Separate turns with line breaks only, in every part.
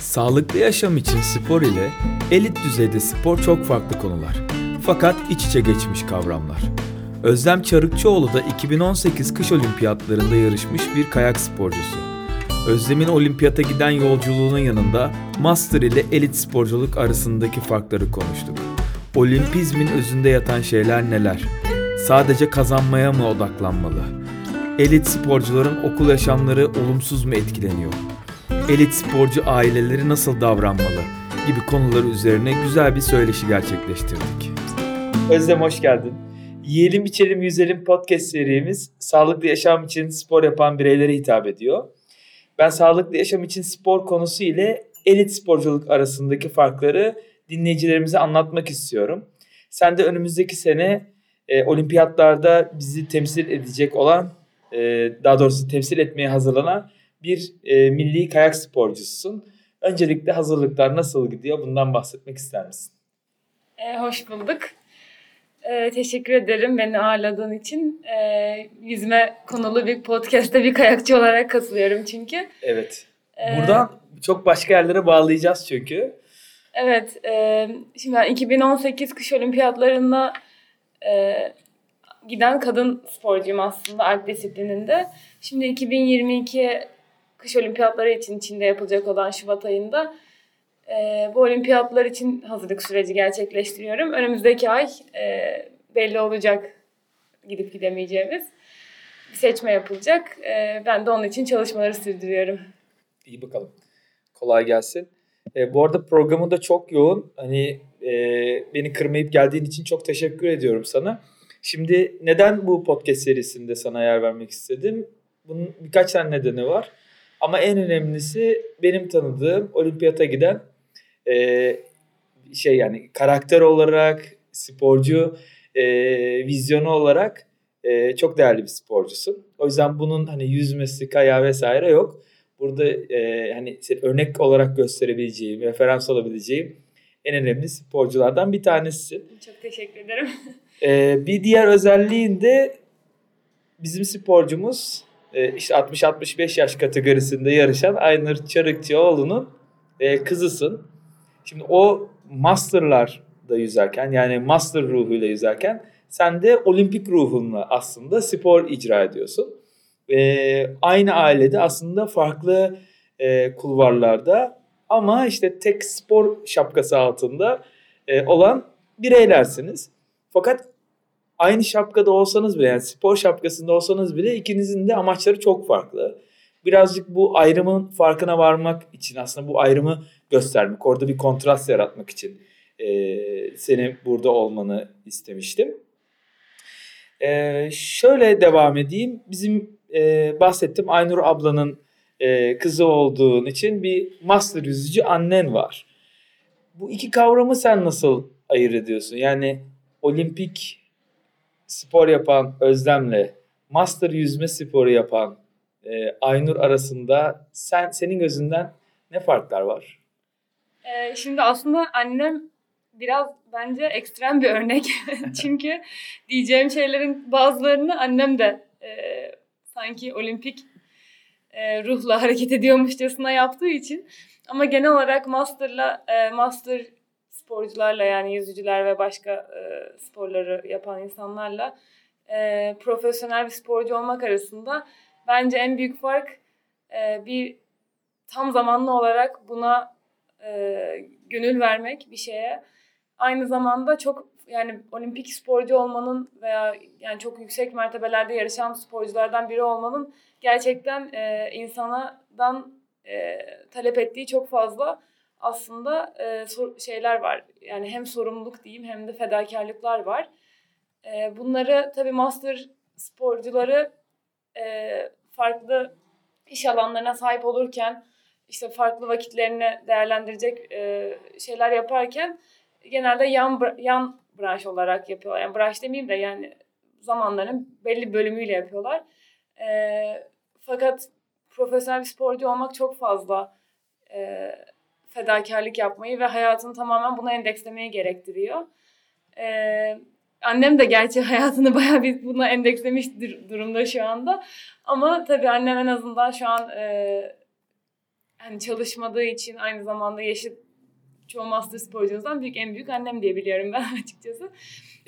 Sağlıklı yaşam için spor ile elit düzeyde spor çok farklı konular. Fakat iç içe geçmiş kavramlar. Özlem Çarıkçıoğlu da 2018 kış olimpiyatlarında yarışmış bir kayak sporcusu. Özlem'in olimpiyata giden yolculuğunun yanında master ile elit sporculuk arasındaki farkları konuştuk. Olimpizmin özünde yatan şeyler neler? Sadece kazanmaya mı odaklanmalı? Elit sporcuların okul yaşamları olumsuz mu etkileniyor? Elit sporcu aileleri nasıl davranmalı? gibi konular üzerine güzel bir söyleşi gerçekleştirdik. Özlem hoş geldin. Yiyelim içelim yüzelim podcast serimiz sağlıklı yaşam için spor yapan bireylere hitap ediyor. Ben sağlıklı yaşam için spor konusu ile elit sporculuk arasındaki farkları dinleyicilerimize anlatmak istiyorum. Sen de önümüzdeki sene e, olimpiyatlarda bizi temsil edecek olan, e, daha doğrusu temsil etmeye hazırlanan bir e, milli kayak sporcususun. Öncelikle hazırlıklar nasıl gidiyor? Bundan bahsetmek ister misin?
E, hoş bulduk. E, teşekkür ederim beni ağırladığın için. E, yüzme konulu bir podcast'te bir kayakçı olarak katılıyorum çünkü.
Evet. E, Buradan çok başka yerlere bağlayacağız çünkü.
Evet. E, şimdi ben 2018 kış olimpiyatlarında e, giden kadın sporcuyum aslında alp disiplininde. Şimdi 2022 kış olimpiyatları için Çin'de yapılacak olan Şubat ayında e, bu olimpiyatlar için hazırlık süreci gerçekleştiriyorum. Önümüzdeki ay e, belli olacak gidip gidemeyeceğimiz bir seçme yapılacak. E, ben de onun için çalışmaları sürdürüyorum.
İyi bakalım. Kolay gelsin. E, bu arada programı da çok yoğun. Hani e, beni kırmayıp geldiğin için çok teşekkür ediyorum sana. Şimdi neden bu podcast serisinde sana yer vermek istedim? Bunun birkaç tane nedeni var. Ama en önemlisi benim tanıdığım olimpiyata giden e, şey yani karakter olarak, sporcu e, vizyonu olarak e, çok değerli bir sporcusun. O yüzden bunun hani yüzmesi, kaya vesaire yok. Burada e, hani örnek olarak gösterebileceğim, referans olabileceğim en önemli sporculardan bir tanesi.
Çok teşekkür ederim.
E, bir diğer özelliğin de bizim sporcumuz işte 60-65 yaş kategorisinde yarışan Aynur Çarıkçıoğlu'nun e, kızısın. Şimdi o masterlar da yüzerken yani master ruhuyla yüzerken sen de olimpik ruhunla aslında spor icra ediyorsun. E, aynı ailede aslında farklı e, kulvarlarda ama işte tek spor şapkası altında e, olan bireylersiniz. Fakat aynı şapkada olsanız bile yani spor şapkasında olsanız bile ikinizin de amaçları çok farklı. Birazcık bu ayrımın farkına varmak için aslında bu ayrımı göstermek, orada bir kontrast yaratmak için e, senin burada olmanı istemiştim. E, şöyle devam edeyim. Bizim e, bahsettim Aynur ablanın e, kızı olduğun için bir master yüzücü annen var. Bu iki kavramı sen nasıl ayırt ediyorsun? Yani olimpik spor yapan Özlem'le master yüzme sporu yapan e, Aynur arasında sen senin gözünden ne farklar var?
Ee, şimdi aslında annem biraz bence ekstrem bir örnek. Çünkü diyeceğim şeylerin bazılarını annem de e, sanki olimpik e, ruhla hareket ediyormuşçasına yaptığı için. Ama genel olarak masterla e, master sporcularla yani yüzücüler ve başka e, sporları yapan insanlarla e, profesyonel bir sporcu olmak arasında bence en büyük fark e, bir tam zamanlı olarak buna e, gönül vermek bir şeye. Aynı zamanda çok yani olimpik sporcu olmanın veya yani çok yüksek mertebelerde yarışan sporculardan biri olmanın gerçekten e, insanadan e, talep ettiği çok fazla aslında e, sor, şeyler var. Yani hem sorumluluk diyeyim hem de fedakarlıklar var. E, bunları tabii master sporcuları e, farklı iş alanlarına sahip olurken işte farklı vakitlerini değerlendirecek e, şeyler yaparken genelde yan yan branş olarak yapıyorlar. Yani branş demeyeyim de yani zamanların belli bölümüyle yapıyorlar. E, fakat profesyonel bir sporcu olmak çok fazla e, fedakarlık yapmayı ve hayatını tamamen buna endekslemeyi gerektiriyor. Ee, annem de gerçi hayatını bayağı bir buna endekslemiş durumda şu anda. Ama tabii annem en azından şu an e, hani çalışmadığı için aynı zamanda yaşı çoğu master sporcunuzdan büyük en büyük annem diye biliyorum ben açıkçası.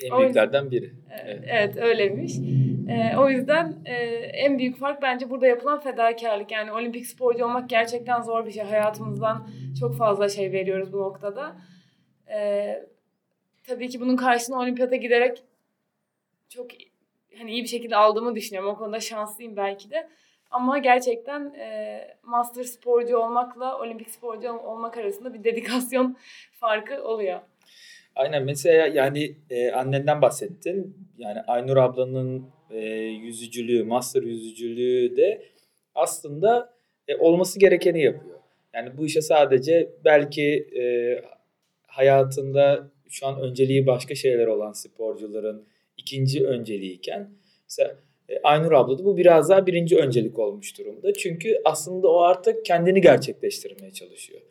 En büyüklerden biri.
Evet, evet öyleymiş. Ee, o yüzden e, en büyük fark bence burada yapılan fedakarlık. Yani olimpik sporcu olmak gerçekten zor bir şey. Hayatımızdan çok fazla şey veriyoruz bu noktada. Ee, tabii ki bunun karşılığında olimpiyata giderek çok hani iyi bir şekilde aldığımı düşünüyorum. O konuda şanslıyım belki de. Ama gerçekten e, master sporcu olmakla olimpik sporcu olmak arasında bir dedikasyon farkı oluyor.
Aynen mesela yani e, annenden bahsettin. Yani Aynur ablanın e, yüzücülüğü, master yüzücülüğü de aslında e, olması gerekeni yapıyor. Yani bu işe sadece belki e, hayatında şu an önceliği başka şeyler olan sporcuların ikinci önceliğiyken mesela Aynur abla da bu biraz daha birinci öncelik olmuş durumda. Çünkü aslında o artık kendini gerçekleştirmeye çalışıyor.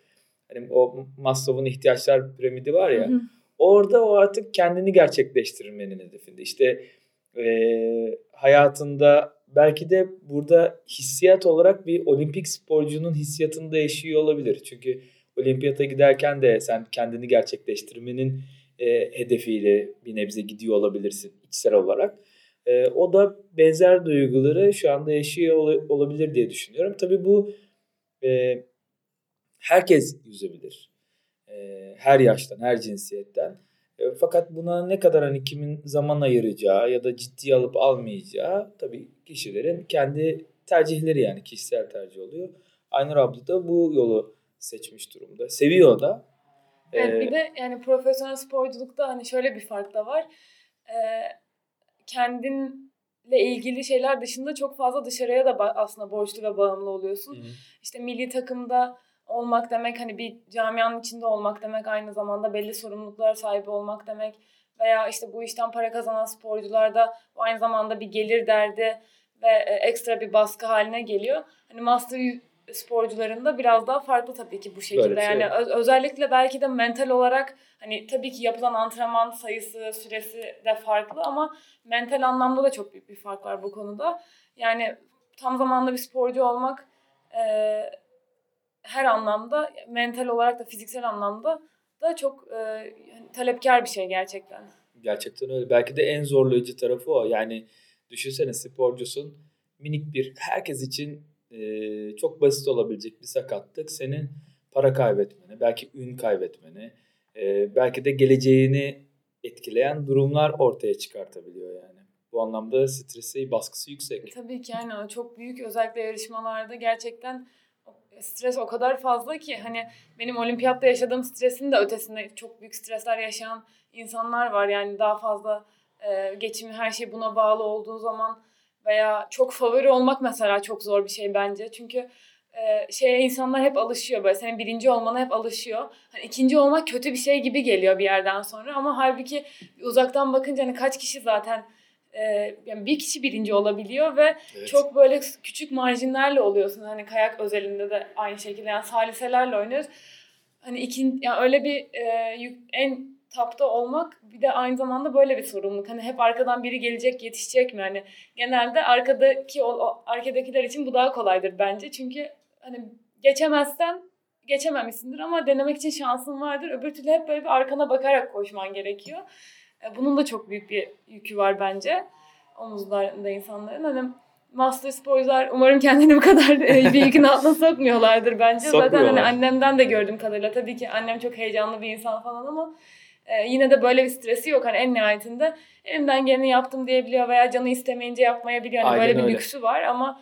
Hani o Maslow'un ihtiyaçlar piramidi var ya. Hı hı. Orada o artık kendini gerçekleştirmenin hedefinde. İşte e, hayatında belki de burada hissiyat olarak bir olimpik sporcunun hissiyatını da yaşıyor olabilir. Çünkü olimpiyata giderken de sen kendini gerçekleştirmenin e, hedefiyle bir nebze gidiyor olabilirsin içsel olarak. E, o da benzer duyguları şu anda yaşıyor ol, olabilir diye düşünüyorum. Tabii bu e, herkes yüzebilir. E, her yaştan, her cinsiyetten. E, fakat buna ne kadar hani kimin zaman ayıracağı ya da ciddiye alıp almayacağı tabii kişilerin kendi tercihleri yani kişisel tercih oluyor. Aynur abla da bu yolu seçmiş durumda. Seviyor da.
Evet ee, bir de yani profesyonel sporculukta hani şöyle bir fark da var. Ee, kendinle ilgili şeyler dışında çok fazla dışarıya da aslında borçlu ve bağımlı oluyorsun. Hı hı. İşte milli takımda olmak demek hani bir camianın içinde olmak demek aynı zamanda belli sorumluluklara sahip olmak demek veya işte bu işten para kazanan sporcularda aynı zamanda bir gelir derdi ve e, ekstra bir baskı haline geliyor. Hani master sporcularında biraz daha farklı tabii ki bu şekilde. Şey. Yani öz- özellikle belki de mental olarak hani tabii ki yapılan antrenman sayısı, süresi de farklı ama mental anlamda da çok büyük bir fark var bu konuda. Yani tam zamanlı bir sporcu olmak e, her anlamda mental olarak da fiziksel anlamda da çok e, talepkar bir şey gerçekten.
Gerçekten öyle. Belki de en zorlayıcı tarafı o. Yani düşünsene sporcusun minik bir herkes için e, çok basit olabilecek bir sakatlık senin para kaybetmeni, belki ün kaybetmeni, e, belki de geleceğini etkileyen durumlar ortaya çıkartabiliyor yani. Bu anlamda stresi, baskısı yüksek.
Tabii ki yani çok büyük özellikle yarışmalarda gerçekten stres o kadar fazla ki hani benim olimpiyatta yaşadığım stresin de ötesinde çok büyük stresler yaşayan insanlar var. Yani daha fazla e, geçimi her şey buna bağlı olduğu zaman veya çok favori olmak mesela çok zor bir şey bence. Çünkü e, şeye insanlar hep alışıyor böyle senin birinci olmana hep alışıyor. Hani ikinci olmak kötü bir şey gibi geliyor bir yerden sonra ama halbuki uzaktan bakınca hani kaç kişi zaten e, yani bir kişi birinci olabiliyor ve evet. çok böyle küçük marjinlerle oluyorsun. Hani kayak özelinde de aynı şekilde yani saliselerle oynuyoruz. Hani ikin, yani öyle bir e, en tapta olmak bir de aynı zamanda böyle bir sorumluluk. Hani hep arkadan biri gelecek, yetişecek mi? Hani genelde arkadaki o, arkadakiler için bu daha kolaydır bence. Çünkü hani geçemezsen geçememişsindir ama denemek için şansın vardır. Öbür türlü hep böyle bir arkana bakarak koşman gerekiyor. E, bunun da çok büyük bir yükü var bence omuzlarında insanların. Hani master sporcular umarım kendini bu kadar e, bir yükün altına sokmuyorlardır bence. Zaten hani annemden de gördüğüm kadarıyla tabii ki annem çok heyecanlı bir insan falan ama e, yine de böyle bir stresi yok. Hani en nihayetinde elimden geleni yaptım diyebiliyor veya canı istemeyince yapmayabiliyor. Hani böyle bir öyle. lüksü var ama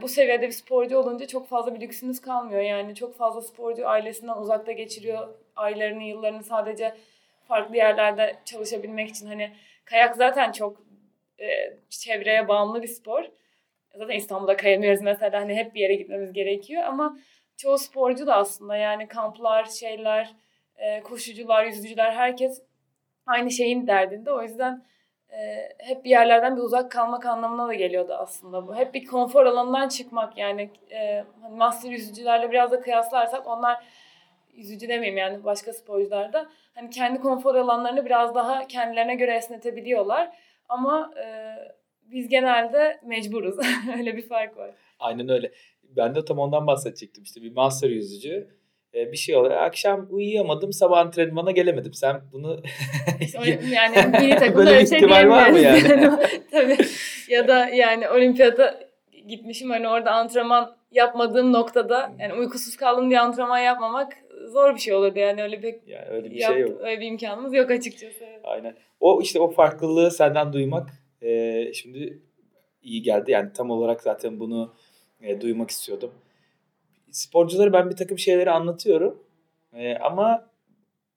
bu seviyede bir sporcu olunca çok fazla bir lüksünüz kalmıyor. Yani çok fazla sporcu ailesinden uzakta geçiriyor aylarını, yıllarını sadece farklı yerlerde çalışabilmek için hani kayak zaten çok e, çevreye bağımlı bir spor. Zaten İstanbul'da kayamıyoruz mesela hani hep bir yere gitmemiz gerekiyor ama çoğu sporcu da aslında yani kamplar, şeyler, e, koşucular, yüzücüler herkes aynı şeyin derdinde. O yüzden e, hep bir yerlerden bir uzak kalmak anlamına da geliyordu aslında bu. Hep bir konfor alanından çıkmak yani e, hani master yüzücülerle biraz da kıyaslarsak onlar yüzücü demeyeyim yani başka sporcular da hani kendi konfor alanlarını biraz daha kendilerine göre esnetebiliyorlar. Ama e, biz genelde mecburuz. öyle bir fark var.
Aynen öyle. ben de tam ondan bahsedecektim. İşte bir master yüzücü bir şey oluyor. Akşam uyuyamadım, sabah antrenmana gelemedim. Sen bunu
yani takımda
bir
şey
ihtimal var mı
diyemiyoruz. Tabii. Ya da yani olimpiyata gitmişim hani orada antrenman yapmadığım noktada yani uykusuz kaldım diye antrenman yapmamak zor bir şey olurdu yani öyle pek
yani öyle bir
yap-
şey yok.
öyle bir imkanımız yok açıkçası.
Aynen. O işte o farklılığı senden duymak e, şimdi iyi geldi. Yani tam olarak zaten bunu e, duymak istiyordum. Sporculara ben bir takım şeyleri anlatıyorum. E, ama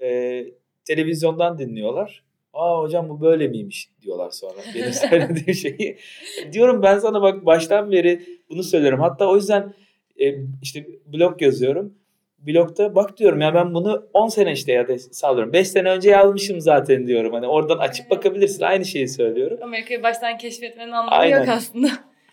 e, televizyondan dinliyorlar. Aa hocam bu böyle miymiş diyorlar sonra. Benim söylediğim şeyi. Diyorum ben sana bak baştan beri bunu söylerim. Hatta o yüzden e, işte blog yazıyorum. Blogda bak diyorum ya ben bunu 10 sene işte ya da sallıyorum. 5 sene önce yazmışım zaten diyorum. Hani oradan açıp bakabilirsin. Aynı şeyi söylüyorum.
Amerika'yı baştan keşfetmenin anlamı
Aynen.
yok aslında.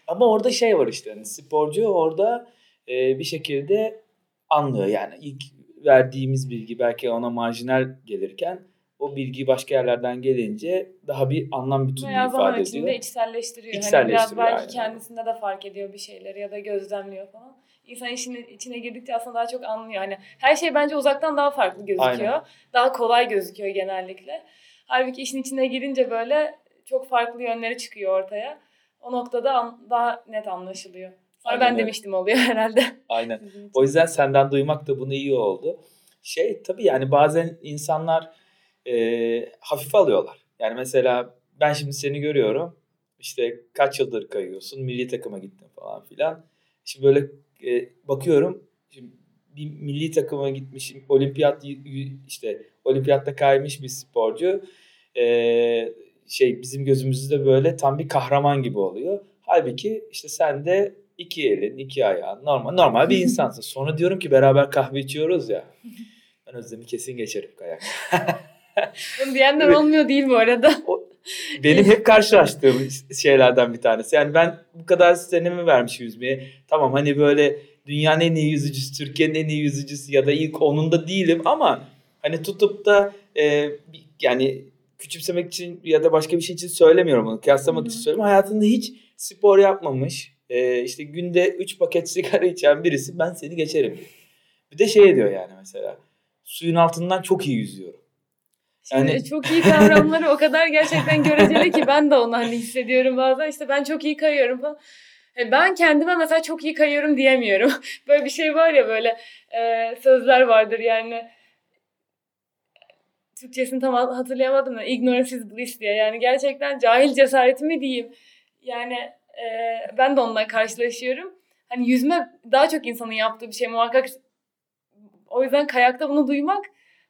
Ama orada şey var işte hani sporcu orada e, bir şekilde anlıyor yani ilk verdiğimiz bilgi belki ona marjinal gelirken o bilgi başka yerlerden gelince daha bir anlam bütünlüğü
Veya
ifade ediyor.
içselleştiriyor. Hani
İçselleştiriyor,
biraz belki
aynen.
kendisinde de fark ediyor bir şeyleri ya da gözlemliyor falan. İnsan işin içine girdikçe aslında daha çok anlıyor. Hani her şey bence uzaktan daha farklı gözüküyor.
Aynen.
Daha kolay gözüküyor genellikle. Halbuki işin içine girince böyle çok farklı yönleri çıkıyor ortaya. O noktada daha net anlaşılıyor. Sonra
Aynen
ben demiştim oluyor herhalde.
Aynen. O yüzden senden duymak da bunu iyi oldu. Şey tabii yani bazen insanlar e, hafife alıyorlar. Yani mesela ben şimdi seni görüyorum. İşte kaç yıldır kayıyorsun, milli takıma gittin falan filan. Şimdi böyle e, bakıyorum. Şimdi bir milli takıma gitmişim, olimpiyat işte olimpiyatta kaymış bir sporcu. E, şey bizim gözümüzde böyle tam bir kahraman gibi oluyor. Halbuki işte sen de iki elin, iki ayağın normal normal bir insansın. Sonra diyorum ki beraber kahve içiyoruz ya. Ben Özlem'i kesin geçerim kayak.
Bunu diyenler
Evet.
olmuyor değil bu arada.
Benim hep karşılaştığım şeylerden bir tanesi. Yani ben bu kadar senemi vermiş yüzmeye. Tamam hani böyle dünyanın en iyi yüzücüsü, Türkiye'nin en iyi yüzücüsü ya da ilk onunda değilim ama hani tutup da e, yani küçümsemek için ya da başka bir şey için söylemiyorum bunu. Kıyaslamak
Hı hı.
için söylüyorum. Hayatında hiç spor yapmamış. E, işte günde 3 paket sigara içen birisi ben seni geçerim diyor. Bir de şey diyor yani mesela. Suyun altından çok iyi yüzüyorum.
Şimdi
Yani-
çok iyi kavramları o kadar gerçekten göreceli ki ben de onu hani hissediyorum bazen. İşte ben çok iyi kayıyorum falan. E, Ben kendime mesela çok iyi kayıyorum diyemiyorum. Böyle bir şey var ya böyle e, sözler vardır yani. Türkçesini tam hatırlayamadım da ignorance is bliss diye. Yani gerçekten cahil cesareti mi diyeyim. Yani e, ben de onunla karşılaşıyorum. Hani yüzme daha çok insanın yaptığı bir şey muhakkak. O yüzden kayakta bunu duymak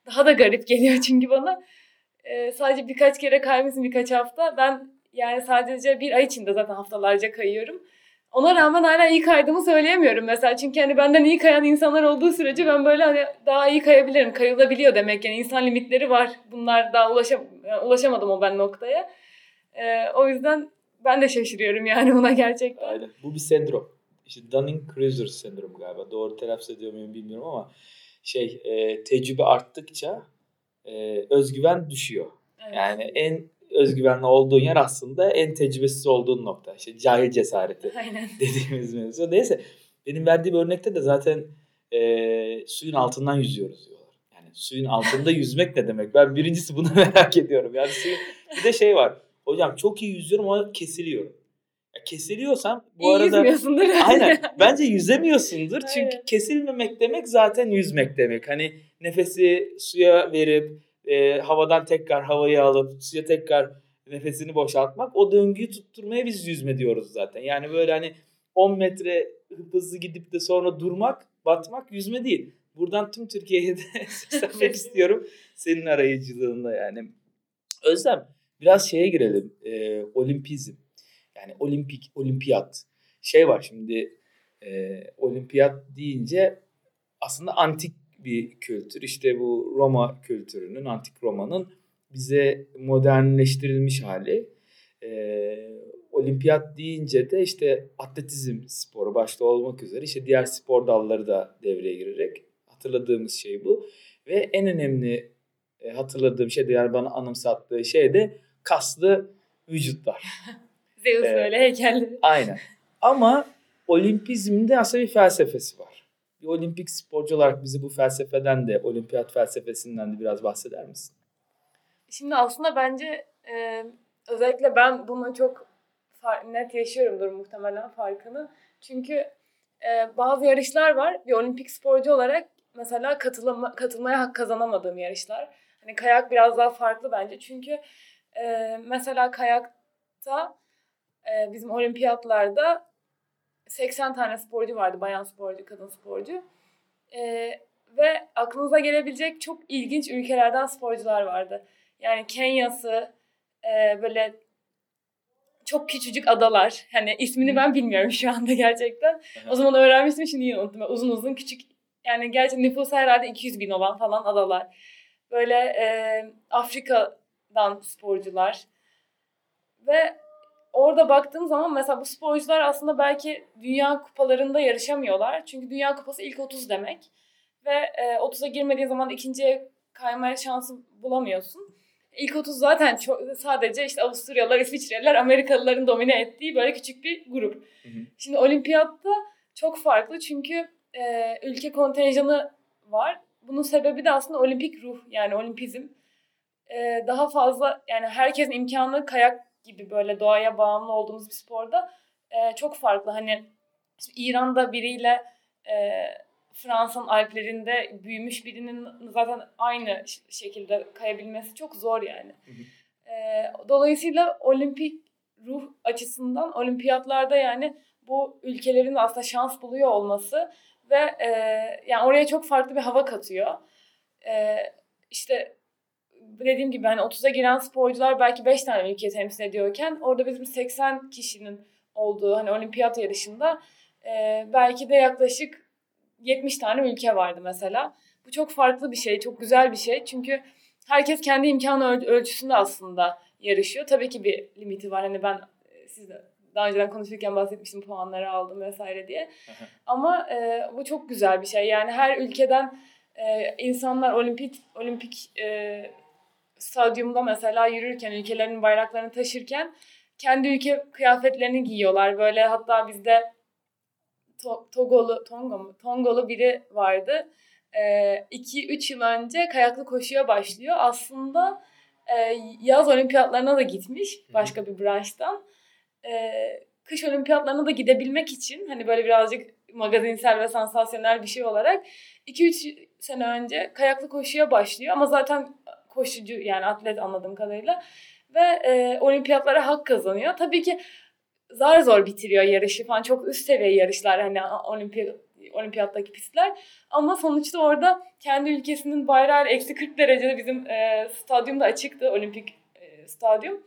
daha da garip geliyor çünkü bana. Ee, sadece birkaç kere kaymışsın birkaç hafta. Ben yani sadece bir ay içinde zaten haftalarca kayıyorum. Ona rağmen hala iyi kaydığımı söyleyemiyorum mesela. Çünkü hani benden iyi kayan insanlar olduğu sürece ben böyle hani daha iyi kayabilirim. Kayılabiliyor demek yani insan limitleri var. Bunlar daha ulaşam ulaşamadım o ben noktaya. Ee, o yüzden ben de şaşırıyorum yani buna gerçekten.
Aynen. Bu bir sendrom. İşte Dunning-Kruger sendromu galiba. Doğru telaffuz ediyor muyum bilmiyorum ama şey e, tecrübe arttıkça e, özgüven düşüyor.
Evet.
Yani en özgüvenli olduğun yer aslında en tecrübesiz olduğun nokta. İşte cahil cesareti
Aynen.
dediğimiz mevzu. Neyse benim verdiğim örnekte de zaten e, suyun altından yüzüyoruz diyorlar. Yani suyun altında yüzmek ne demek? Ben birincisi bunu merak ediyorum. Yani suyun, bir de şey var. Hocam çok iyi yüzüyorum ama kesiliyorum. Ya kesiliyorsam bu
iyi
arada
yüzmüyorsundur.
Aynen. Bence yüzemiyorsundur. Çünkü
Aynen.
kesilmemek demek zaten yüzmek demek. Hani nefesi suya verip e, havadan tekrar havayı alıp suya tekrar nefesini boşaltmak. O döngüyü tutturmaya biz yüzme diyoruz zaten. Yani böyle hani 10 metre hızlı gidip de sonra durmak, batmak yüzme değil. Buradan tüm Türkiye'ye de seslenmek istiyorum. Senin arayıcılığında yani. Özlem biraz şeye girelim. E, olimpizm. Yani olimpik, olimpiyat. Şey var şimdi e, olimpiyat deyince aslında antik bir kültür. İşte bu Roma kültürünün, antik Roma'nın bize modernleştirilmiş hali. E, olimpiyat deyince de işte atletizm sporu başta olmak üzere işte diğer spor dalları da devreye girerek hatırladığımız şey bu. Ve en önemli e, hatırladığım şey de yani bana anımsattığı şey de kaslı vücutlar.
Zeus
Evet.
öyle heykelleri.
Aynen. Ama olimpizmin de aslında bir felsefesi var. Bir olimpik sporcu olarak bizi bu felsefeden de, olimpiyat felsefesinden de biraz bahseder misin?
Şimdi aslında bence e, özellikle ben bunu çok net yaşıyorumdur muhtemelen farkını. Çünkü e, bazı yarışlar var. Bir olimpik sporcu olarak mesela katılma, katılmaya hak kazanamadığım yarışlar. Hani kayak biraz daha farklı bence. Çünkü e, mesela kayakta e, bizim olimpiyatlarda 80 tane sporcu vardı. Bayan sporcu, kadın sporcu. E, ve aklınıza gelebilecek çok ilginç ülkelerden sporcular vardı. Yani Kenya'sı, e, böyle çok küçücük adalar. Hani ismini ben bilmiyorum şu anda gerçekten. o zaman öğrenmiştim şimdi yine unuttum. Uzun uzun küçük yani gerçekten nüfusu herhalde 200 bin olan falan adalar. Böyle e, Afrika'dan sporcular. Ve orada baktığım zaman mesela bu sporcular aslında belki dünya kupalarında yarışamıyorlar. Çünkü dünya kupası ilk 30 demek. Ve e, 30'a girmediği zaman ikinciye kaymaya şansı bulamıyorsun. İlk 30 zaten çok, sadece işte Avusturyalılar, İsviçreliler, Amerikalıların domine ettiği böyle küçük bir grup. Hı hı. Şimdi olimpiyatta çok farklı çünkü e, ülke kontenjanı var. Bunun sebebi de aslında olimpik ruh yani olimpizm. E, daha fazla yani herkesin imkanı kayak gibi böyle doğaya bağımlı olduğumuz bir sporda e, çok farklı. Hani İran'da biriyle e, Fransa'nın Alplerinde büyümüş birinin zaten aynı şekilde kayabilmesi çok zor yani. Hı hı. E, dolayısıyla olimpik ruh açısından olimpiyatlarda yani bu ülkelerin aslında şans buluyor olması ve e, yani oraya çok farklı bir hava katıyor. E, işte dediğim gibi hani 30'a giren sporcular belki 5 tane ülke temsil ediyorken orada bizim 80 kişinin olduğu hani olimpiyat yarışında e, belki de yaklaşık 70 tane ülke vardı mesela. Bu çok farklı bir şey, çok güzel bir şey. Çünkü herkes kendi imkanı öl- ölçüsünde aslında yarışıyor. Tabii ki bir limiti var. Hani ben sizle daha önceden konuşurken bahsetmiştim puanları aldım vesaire diye. Ama e, bu çok güzel bir şey. Yani her ülkeden e, insanlar olimpik olimpik e, stadyumda mesela yürürken ülkelerinin bayraklarını taşırken kendi ülke kıyafetlerini giyiyorlar. Böyle hatta bizde to, Togolu, Tonga mı? Tongolu biri vardı. 2-3 ee, yıl önce kayaklı koşuya başlıyor. Aslında e, yaz olimpiyatlarına da gitmiş başka bir branştan. E, kış olimpiyatlarına da gidebilmek için hani böyle birazcık magazinsel ve sansasyonel bir şey olarak 2-3 sene önce kayaklı koşuya başlıyor. Ama zaten koşucu yani atlet anladığım kadarıyla. Ve e, olimpiyatlara hak kazanıyor. Tabii ki zar zor bitiriyor yarışı falan. Çok üst seviye yarışlar hani olimpiyat olimpiyattaki pistler. Ama sonuçta orada kendi ülkesinin bayrağı eksi 40 derecede bizim e, stadyumda açıktı. Olimpik e, stadyum.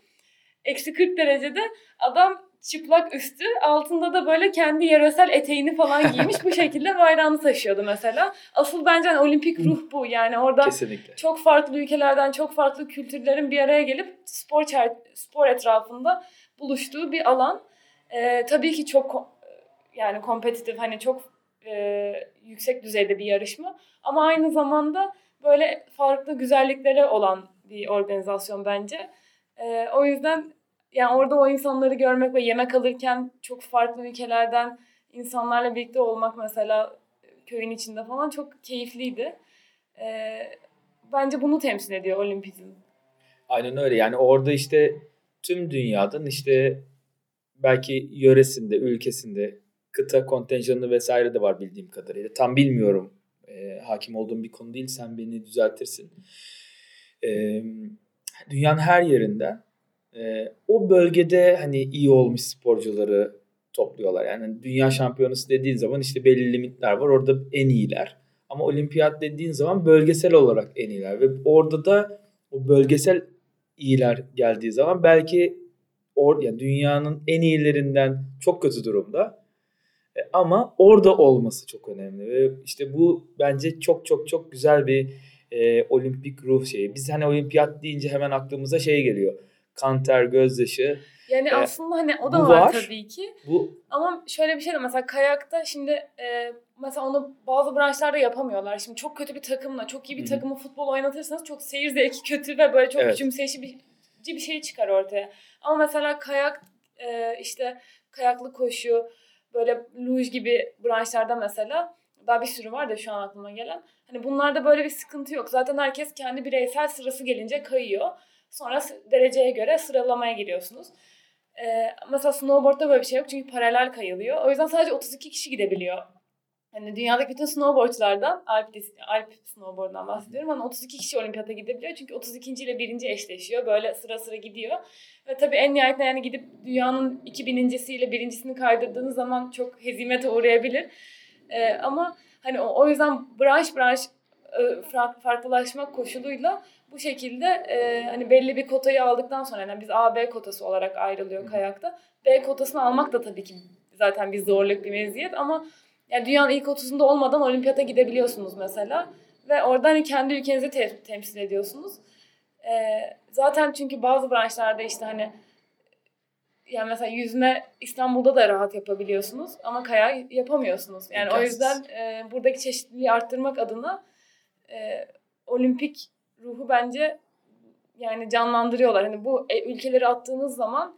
Eksi 40 derecede adam çıplak üstü altında da böyle kendi yöresel eteğini falan giymiş bu şekilde bayrağını taşıyordu mesela. Asıl bence hani olimpik ruh bu yani orada Kesinlikle. çok farklı ülkelerden çok farklı kültürlerin bir araya gelip spor spor etrafında buluştuğu bir alan. Ee, tabii ki çok yani kompetitif hani çok e, yüksek düzeyde bir yarışma ama aynı zamanda böyle farklı güzellikleri olan bir organizasyon bence. E, o yüzden yani orada o insanları görmek ve yemek alırken çok farklı ülkelerden insanlarla birlikte olmak mesela köyün içinde falan çok keyifliydi. E, bence bunu temsil ediyor olimpizm.
Aynen öyle yani orada işte tüm dünyadan işte belki yöresinde, ülkesinde kıta kontenjanı vesaire de var bildiğim kadarıyla. Tam bilmiyorum. E, hakim olduğum bir konu değil. Sen beni düzeltirsin. E, dünyanın her yerinde e, o bölgede hani iyi olmuş sporcuları topluyorlar. Yani dünya şampiyonası dediğin zaman işte belli limitler var. Orada en iyiler. Ama olimpiyat dediğin zaman bölgesel olarak en iyiler. Ve orada da o bölgesel iyiler geldiği zaman belki or, yani dünyanın en iyilerinden çok kötü durumda. E, ama orada olması çok önemli ve işte bu bence çok çok çok güzel bir e, olimpik ruh şeyi. Biz hani olimpiyat deyince hemen aklımıza şey geliyor. Kanter, gözyaşı.
Yani ee, aslında hani o da var, var tabii ki. Bu ama şöyle bir şey de mesela kayakta şimdi e, mesela onu bazı branşlarda yapamıyorlar. Şimdi çok kötü bir takımla, çok iyi bir Hı-hı. takımı futbol oynatırsanız çok seyir zevki kötü ve böyle çok evet. küçümseyici bir, bir şey çıkar ortaya. Ama mesela kayak e, işte kayaklı koşu böyle luge gibi branşlarda mesela daha bir sürü var da şu an aklıma gelen. Hani bunlarda böyle bir sıkıntı yok. Zaten herkes kendi bireysel sırası gelince kayıyor. Sonra dereceye göre sıralamaya giriyorsunuz. Ee, mesela snowboard'da böyle bir şey yok çünkü paralel kayılıyor. O yüzden sadece 32 kişi gidebiliyor. Hani dünyadaki bütün snowboardçulardan, Alp, Alp snowboard'dan bahsediyorum. Hani 32 kişi olimpiyata gidebiliyor. Çünkü 32. ile 1. eşleşiyor. Böyle sıra sıra gidiyor. Ve tabii en nihayetinde yani gidip dünyanın 2000.siyle birincisini kaydırdığınız zaman çok hezimete uğrayabilir. Ee, ama hani o, o yüzden branş branş e, farklılaşmak koşuluyla bu şekilde e, hani belli bir kotayı aldıktan sonra yani biz A, B kotası olarak ayrılıyor kayakta. B kotasını almak da tabii ki zaten bir zorluk bir meziyet ama yani dünyanın ilk 30'unda olmadan olimpiyata gidebiliyorsunuz mesela. Ve oradan hani kendi ülkenizi te- temsil ediyorsunuz. Ee, zaten çünkü bazı branşlarda işte hani yani mesela yüzme İstanbul'da da rahat yapabiliyorsunuz ama kaya yapamıyorsunuz. Yani İmkansız. o yüzden e, buradaki çeşitliliği arttırmak adına e, olimpik ruhu bence yani canlandırıyorlar. Hani bu e, ülkeleri attığınız zaman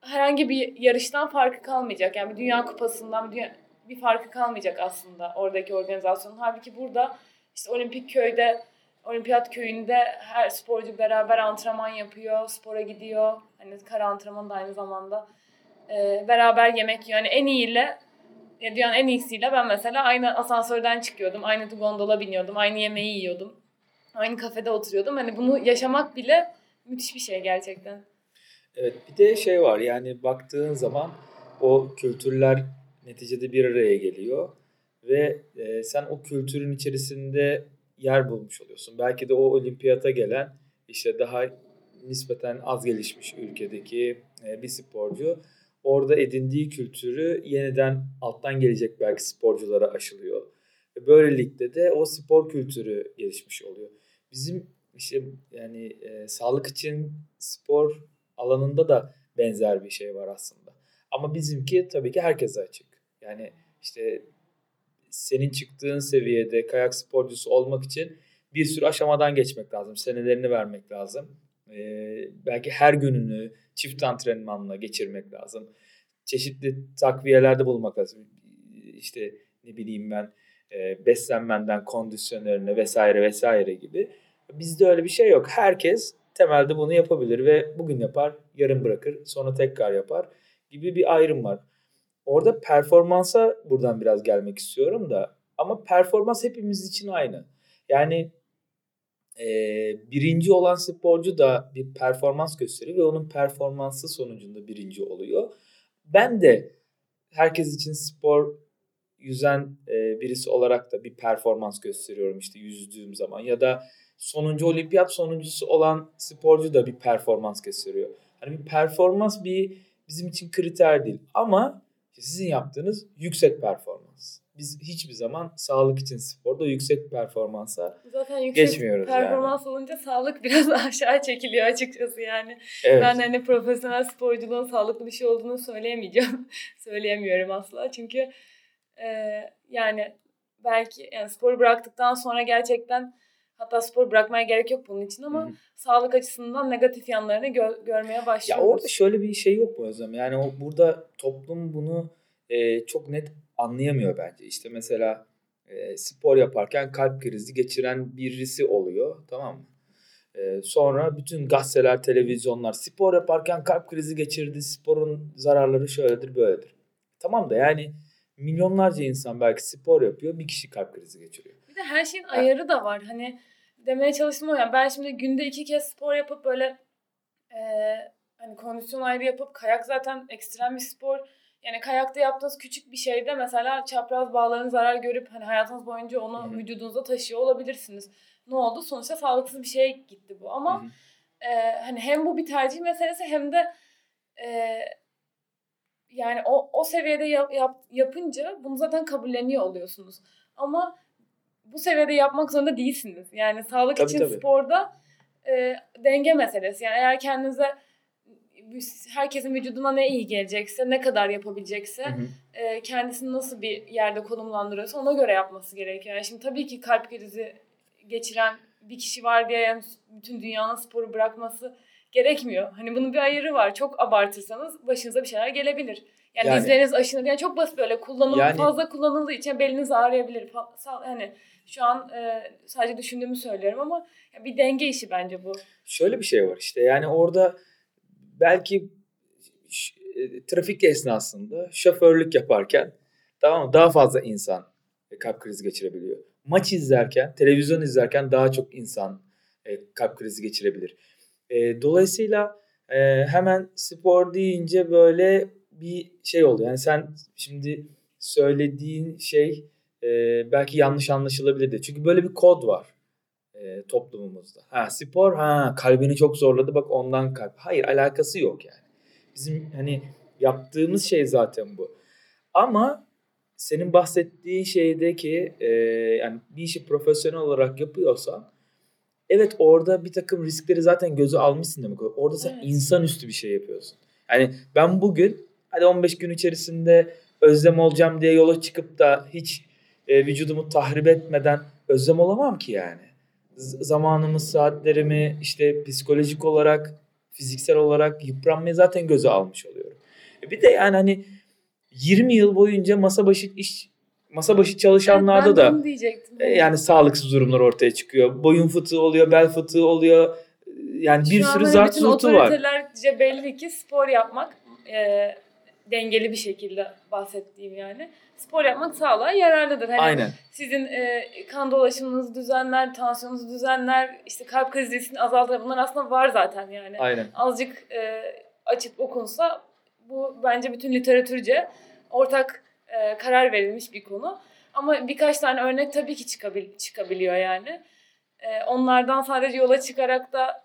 herhangi bir yarıştan farkı kalmayacak. Yani bir dünya kupasından bir, dünya, bir farkı kalmayacak aslında oradaki organizasyonun. Halbuki burada işte olimpik köyde olimpiyat köyünde her sporcu beraber antrenman yapıyor, spora gidiyor. Hani kara antrenman da aynı zamanda. Ee, beraber yemek yiyor. Yani en iyiyle ya dünyanın en iyisiyle ben mesela aynı asansörden çıkıyordum. Aynı gondola biniyordum. Aynı yemeği yiyordum. Aynı kafede oturuyordum. Hani bunu yaşamak bile müthiş bir şey gerçekten.
Evet bir de şey var yani baktığın zaman o kültürler neticede bir araya geliyor ve e, sen o kültürün içerisinde yer bulmuş oluyorsun. Belki de o olimpiyata gelen işte daha nispeten az gelişmiş ülkedeki e, bir sporcu orada edindiği kültürü yeniden alttan gelecek belki sporculara aşılıyor. Ve böylelikle de o spor kültürü gelişmiş oluyor. Bizim işte yani e, sağlık için spor alanında da benzer bir şey var aslında. Ama bizimki tabii ki herkese açık. Yani işte senin çıktığın seviyede kayak sporcusu olmak için bir sürü aşamadan geçmek lazım. Senelerini vermek lazım. Ee, belki her gününü çift antrenmanla geçirmek lazım. Çeşitli takviyelerde bulmak lazım. İşte ne bileyim ben e, beslenmenden kondisyonerine vesaire vesaire gibi. Bizde öyle bir şey yok. Herkes temelde bunu yapabilir ve bugün yapar, yarın bırakır, sonra tekrar yapar gibi bir ayrım var. Orada performansa buradan biraz gelmek istiyorum da ama performans hepimiz için aynı. Yani e, birinci olan sporcu da bir performans gösteriyor ve onun performansı sonucunda birinci oluyor. Ben de herkes için spor yüzen e, birisi olarak da bir performans gösteriyorum işte yüzdüğüm zaman ya da sonuncu olimpiyat sonuncusu olan sporcu da bir performans gösteriyor. Hani bir performans bir bizim için kriter değil ama sizin yaptığınız yüksek performans. Biz hiçbir zaman sağlık için sporda yüksek performansa
Zaten yüksek
geçmiyoruz
performans
yani.
olunca sağlık biraz aşağı çekiliyor açıkçası yani. Evet. Ben hani profesyonel sporculuğun sağlıklı bir şey olduğunu söyleyemeyeceğim. Söyleyemiyorum asla. Çünkü e, yani belki yani sporu bıraktıktan sonra gerçekten Hatta spor bırakmaya gerek yok bunun için ama Hı-hı. sağlık açısından negatif yanlarını gö- görmeye başlıyoruz.
Ya orada şöyle bir şey yok mu Özlem? Yani o burada toplum bunu e, çok net anlayamıyor bence. İşte mesela e, spor yaparken kalp krizi geçiren birisi oluyor tamam mı? E, sonra bütün gazeteler, televizyonlar spor yaparken kalp krizi geçirdi, sporun zararları şöyledir böyledir. Tamam da yani milyonlarca insan belki spor yapıyor, bir kişi kalp krizi geçiriyor.
Bir de her şeyin ayarı da var. Hani demeye çalıştım o yani. Ben şimdi günde iki kez spor yapıp böyle e, hani kondisyon ayrı yapıp kayak zaten ekstrem bir spor. Yani kayakta yaptığınız küçük bir şeyde mesela çapraz bağların zarar görüp hani hayatınız boyunca onu Hı-hı. vücudunuzda taşıyor olabilirsiniz. Ne oldu? Sonuçta sağlıksız bir şeye gitti bu. Ama e, hani hem bu bir tercih meselesi hem de e, yani o, o seviyede yap, yap, yapınca bunu zaten kabulleniyor oluyorsunuz. Ama bu seviyede yapmak zorunda değilsiniz. Yani sağlık tabii, için tabii. sporda e, denge meselesi. Yani eğer kendinize herkesin vücuduna ne iyi gelecekse, ne kadar yapabilecekse, hı hı. E, kendisini nasıl bir yerde konumlandırıyorsa ona göre yapması gerekiyor. Yani şimdi tabii ki kalp krizi geçiren bir kişi var diye yani bütün dünyanın sporu bırakması gerekmiyor. Hani bunun bir ayarı var. Çok abartırsanız başınıza bir şeyler gelebilir. Yani,
Yani-
dizleriniz aşınır. Yani çok basit böyle kullanım
Yani-
fazla kullanıldığı için beliniz ağrıyabilir. Hani şu an e, sadece düşündüğümü söylüyorum ama bir denge işi bence bu.
Şöyle bir şey var işte yani orada belki e, trafik esnasında şoförlük yaparken tamam mı daha fazla insan e, kalp krizi geçirebiliyor. Maç izlerken, televizyon izlerken daha çok insan e, kalp krizi geçirebilir. E, dolayısıyla e, hemen spor deyince böyle bir şey oldu. Yani sen şimdi söylediğin şey e, belki yanlış anlaşılabilirdi. Çünkü böyle bir kod var e, toplumumuzda. Ha spor ha kalbini çok zorladı bak ondan kalp. Hayır alakası yok yani. Bizim hani yaptığımız şey zaten bu. Ama senin bahsettiğin şeydeki e, yani bir işi profesyonel olarak yapıyorsan evet orada bir takım riskleri zaten göze almışsın demek. Orada sen
Evet.
insanüstü bir şey yapıyorsun. Yani ben bugün hadi 15 gün içerisinde özlem olacağım diye yola çıkıp da hiç e, vücudumu tahrip etmeden özlem olamam ki yani. Z- zamanımı, saatlerimi işte psikolojik olarak, fiziksel olarak yıpranmayı zaten göze almış oluyorum. E bir de yani hani 20 yıl boyunca masa başı iş masa başı çalışanlarda
Evet,
da e, yani sağlıksız durumlar ortaya çıkıyor. Boyun fıtığı oluyor, bel fıtığı oluyor. E, Yani bir
Şu an
sürü zart zurtu var.
otoritelerce belli ki spor yapmak e, dengeli bir şekilde bahsettiğim yani. Spor yapmak sağlığa yararlıdır. Hani
Aynen.
Sizin e, kan dolaşımınızı düzenler, tansiyonunuzu düzenler, işte kalp krizi riskini azaltır. Bunlar aslında var zaten yani.
Aynen.
Azıcık e, açıp okunsa bu bence bütün literatürce ortak e, karar verilmiş bir konu. Ama birkaç tane örnek tabii ki çıkabil, çıkabiliyor yani. E, onlardan sadece yola çıkarak da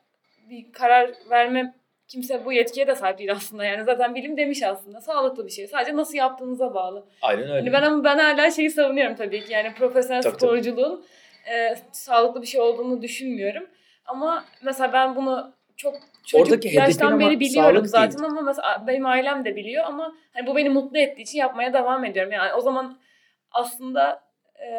bir karar verme kimse bu yetkiye de sahip değil aslında. Yani zaten bilim demiş aslında. Sağlıklı bir şey. Sadece nasıl yaptığınıza bağlı.
Aynen öyle.
Hani ben ama ben hala şeyi savunuyorum tabii ki. Yani profesyonel
Tabii, tabii.
sporculuğun e, sağlıklı bir şey olduğunu düşünmüyorum. Ama mesela ben bunu çok çocuk
Oradaki
yaştan beri biliyorum zaten
değil.
ama mesela benim ailem de biliyor ama hani bu beni mutlu ettiği için yapmaya devam ediyorum. Yani o zaman aslında e,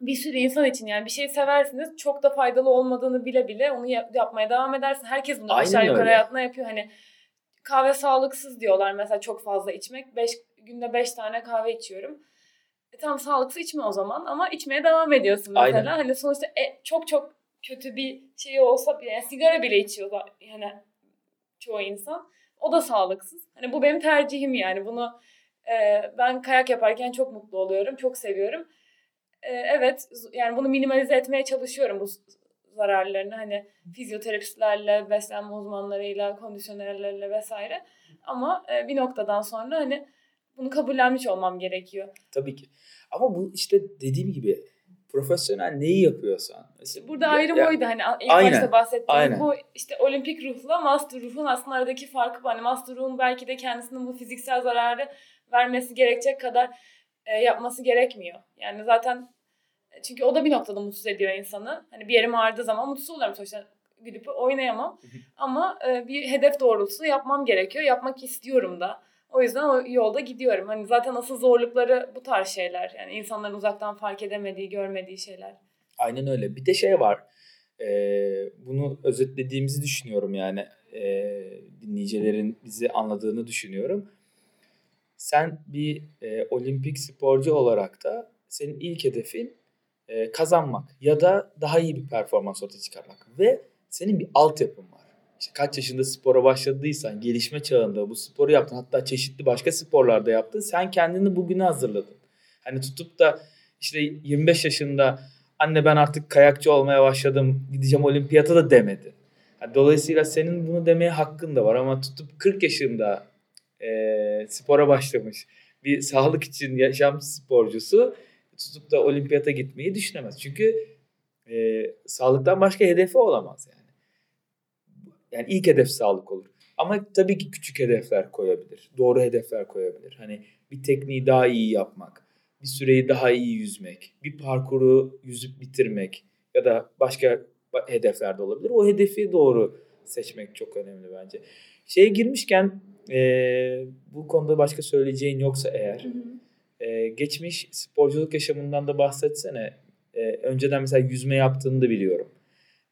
bir sürü insan için yani bir şey seversiniz çok da faydalı olmadığını bile bile onu yap- yapmaya devam edersin. Herkes bunu aşağı yukarı
öyle.
hayatında yapıyor. Hani kahve sağlıksız diyorlar mesela çok fazla içmek. Beş, günde 5 tane kahve içiyorum. E, tam sağlıksız içme o zaman ama içmeye devam ediyorsun mesela.
Aynen.
Hani sonuçta e, çok çok kötü bir şey olsa bile yani sigara bile içiyor yani çoğu insan. O da sağlıksız. Hani bu benim tercihim yani. Bunu e, ben kayak yaparken çok mutlu oluyorum. Çok seviyorum. E, evet yani bunu minimalize etmeye çalışıyorum bu zararlarını. Hani fizyoterapistlerle, beslenme uzmanlarıyla, kondisyonerlerle vesaire. Ama e, bir noktadan sonra hani bunu kabullenmiş olmam gerekiyor.
Tabii ki. Ama bu işte dediğim gibi profesyonel neyi yapıyorsan. Mesela,
Burada
ya-
ayrım
ya-
oydu hani ilk
Aynen,
başta bahsettiğim
aynen.
bu işte olimpik ruhla master ruhun aslında aradaki farkı bu. Hani master ruhun belki de kendisinin bu fiziksel zararı vermesi gerekecek kadar e, yapması gerekmiyor. Yani zaten e, çünkü o da bir noktada mutsuz ediyor insanı. Hani bir yerim ağrıdığı zaman mutsuz oluyorum sonuçta gidip oynayamam. Ama e, bir hedef doğrultusu yapmam gerekiyor. Yapmak istiyorum da. O yüzden o yolda gidiyorum. Hani zaten asıl zorlukları bu tarz şeyler. Yani insanların uzaktan fark edemediği, görmediği şeyler.
Aynen öyle. Bir de şey var. Ee, bunu özetlediğimizi düşünüyorum yani. Ee, dinleyicilerin bizi anladığını düşünüyorum. Sen bir e, olimpik sporcu olarak da senin ilk hedefin e, kazanmak ya da daha iyi bir performans ortaya çıkarmak ve senin bir altyapın var. İşte kaç yaşında spora başladıysan, gelişme çağında bu sporu yaptın, hatta çeşitli başka sporlarda yaptın. Sen kendini bugüne hazırladın. Hani tutup da işte 25 yaşında anne ben artık kayakçı olmaya başladım, gideceğim olimpiyata da demedin. Yani dolayısıyla senin bunu demeye hakkın da var ama tutup 40 yaşında e, spora başlamış bir sağlık için yaşam sporcusu tutup da olimpiyata gitmeyi düşünemez. Çünkü e, sağlıktan başka hedefi olamaz yani. Yani ilk hedef sağlık olur. Ama tabii ki küçük hedefler koyabilir. Doğru hedefler koyabilir. Hani bir tekniği daha iyi yapmak, bir süreyi daha iyi yüzmek, bir parkuru yüzüp bitirmek ya da başka hedefler de olabilir. O hedefi doğru seçmek çok önemli bence. Şeye girmişken e, bu konuda başka söyleyeceğin yoksa eğer e, geçmiş sporculuk yaşamından da bahsetsene. E, önceden mesela yüzme yaptığını da biliyorum.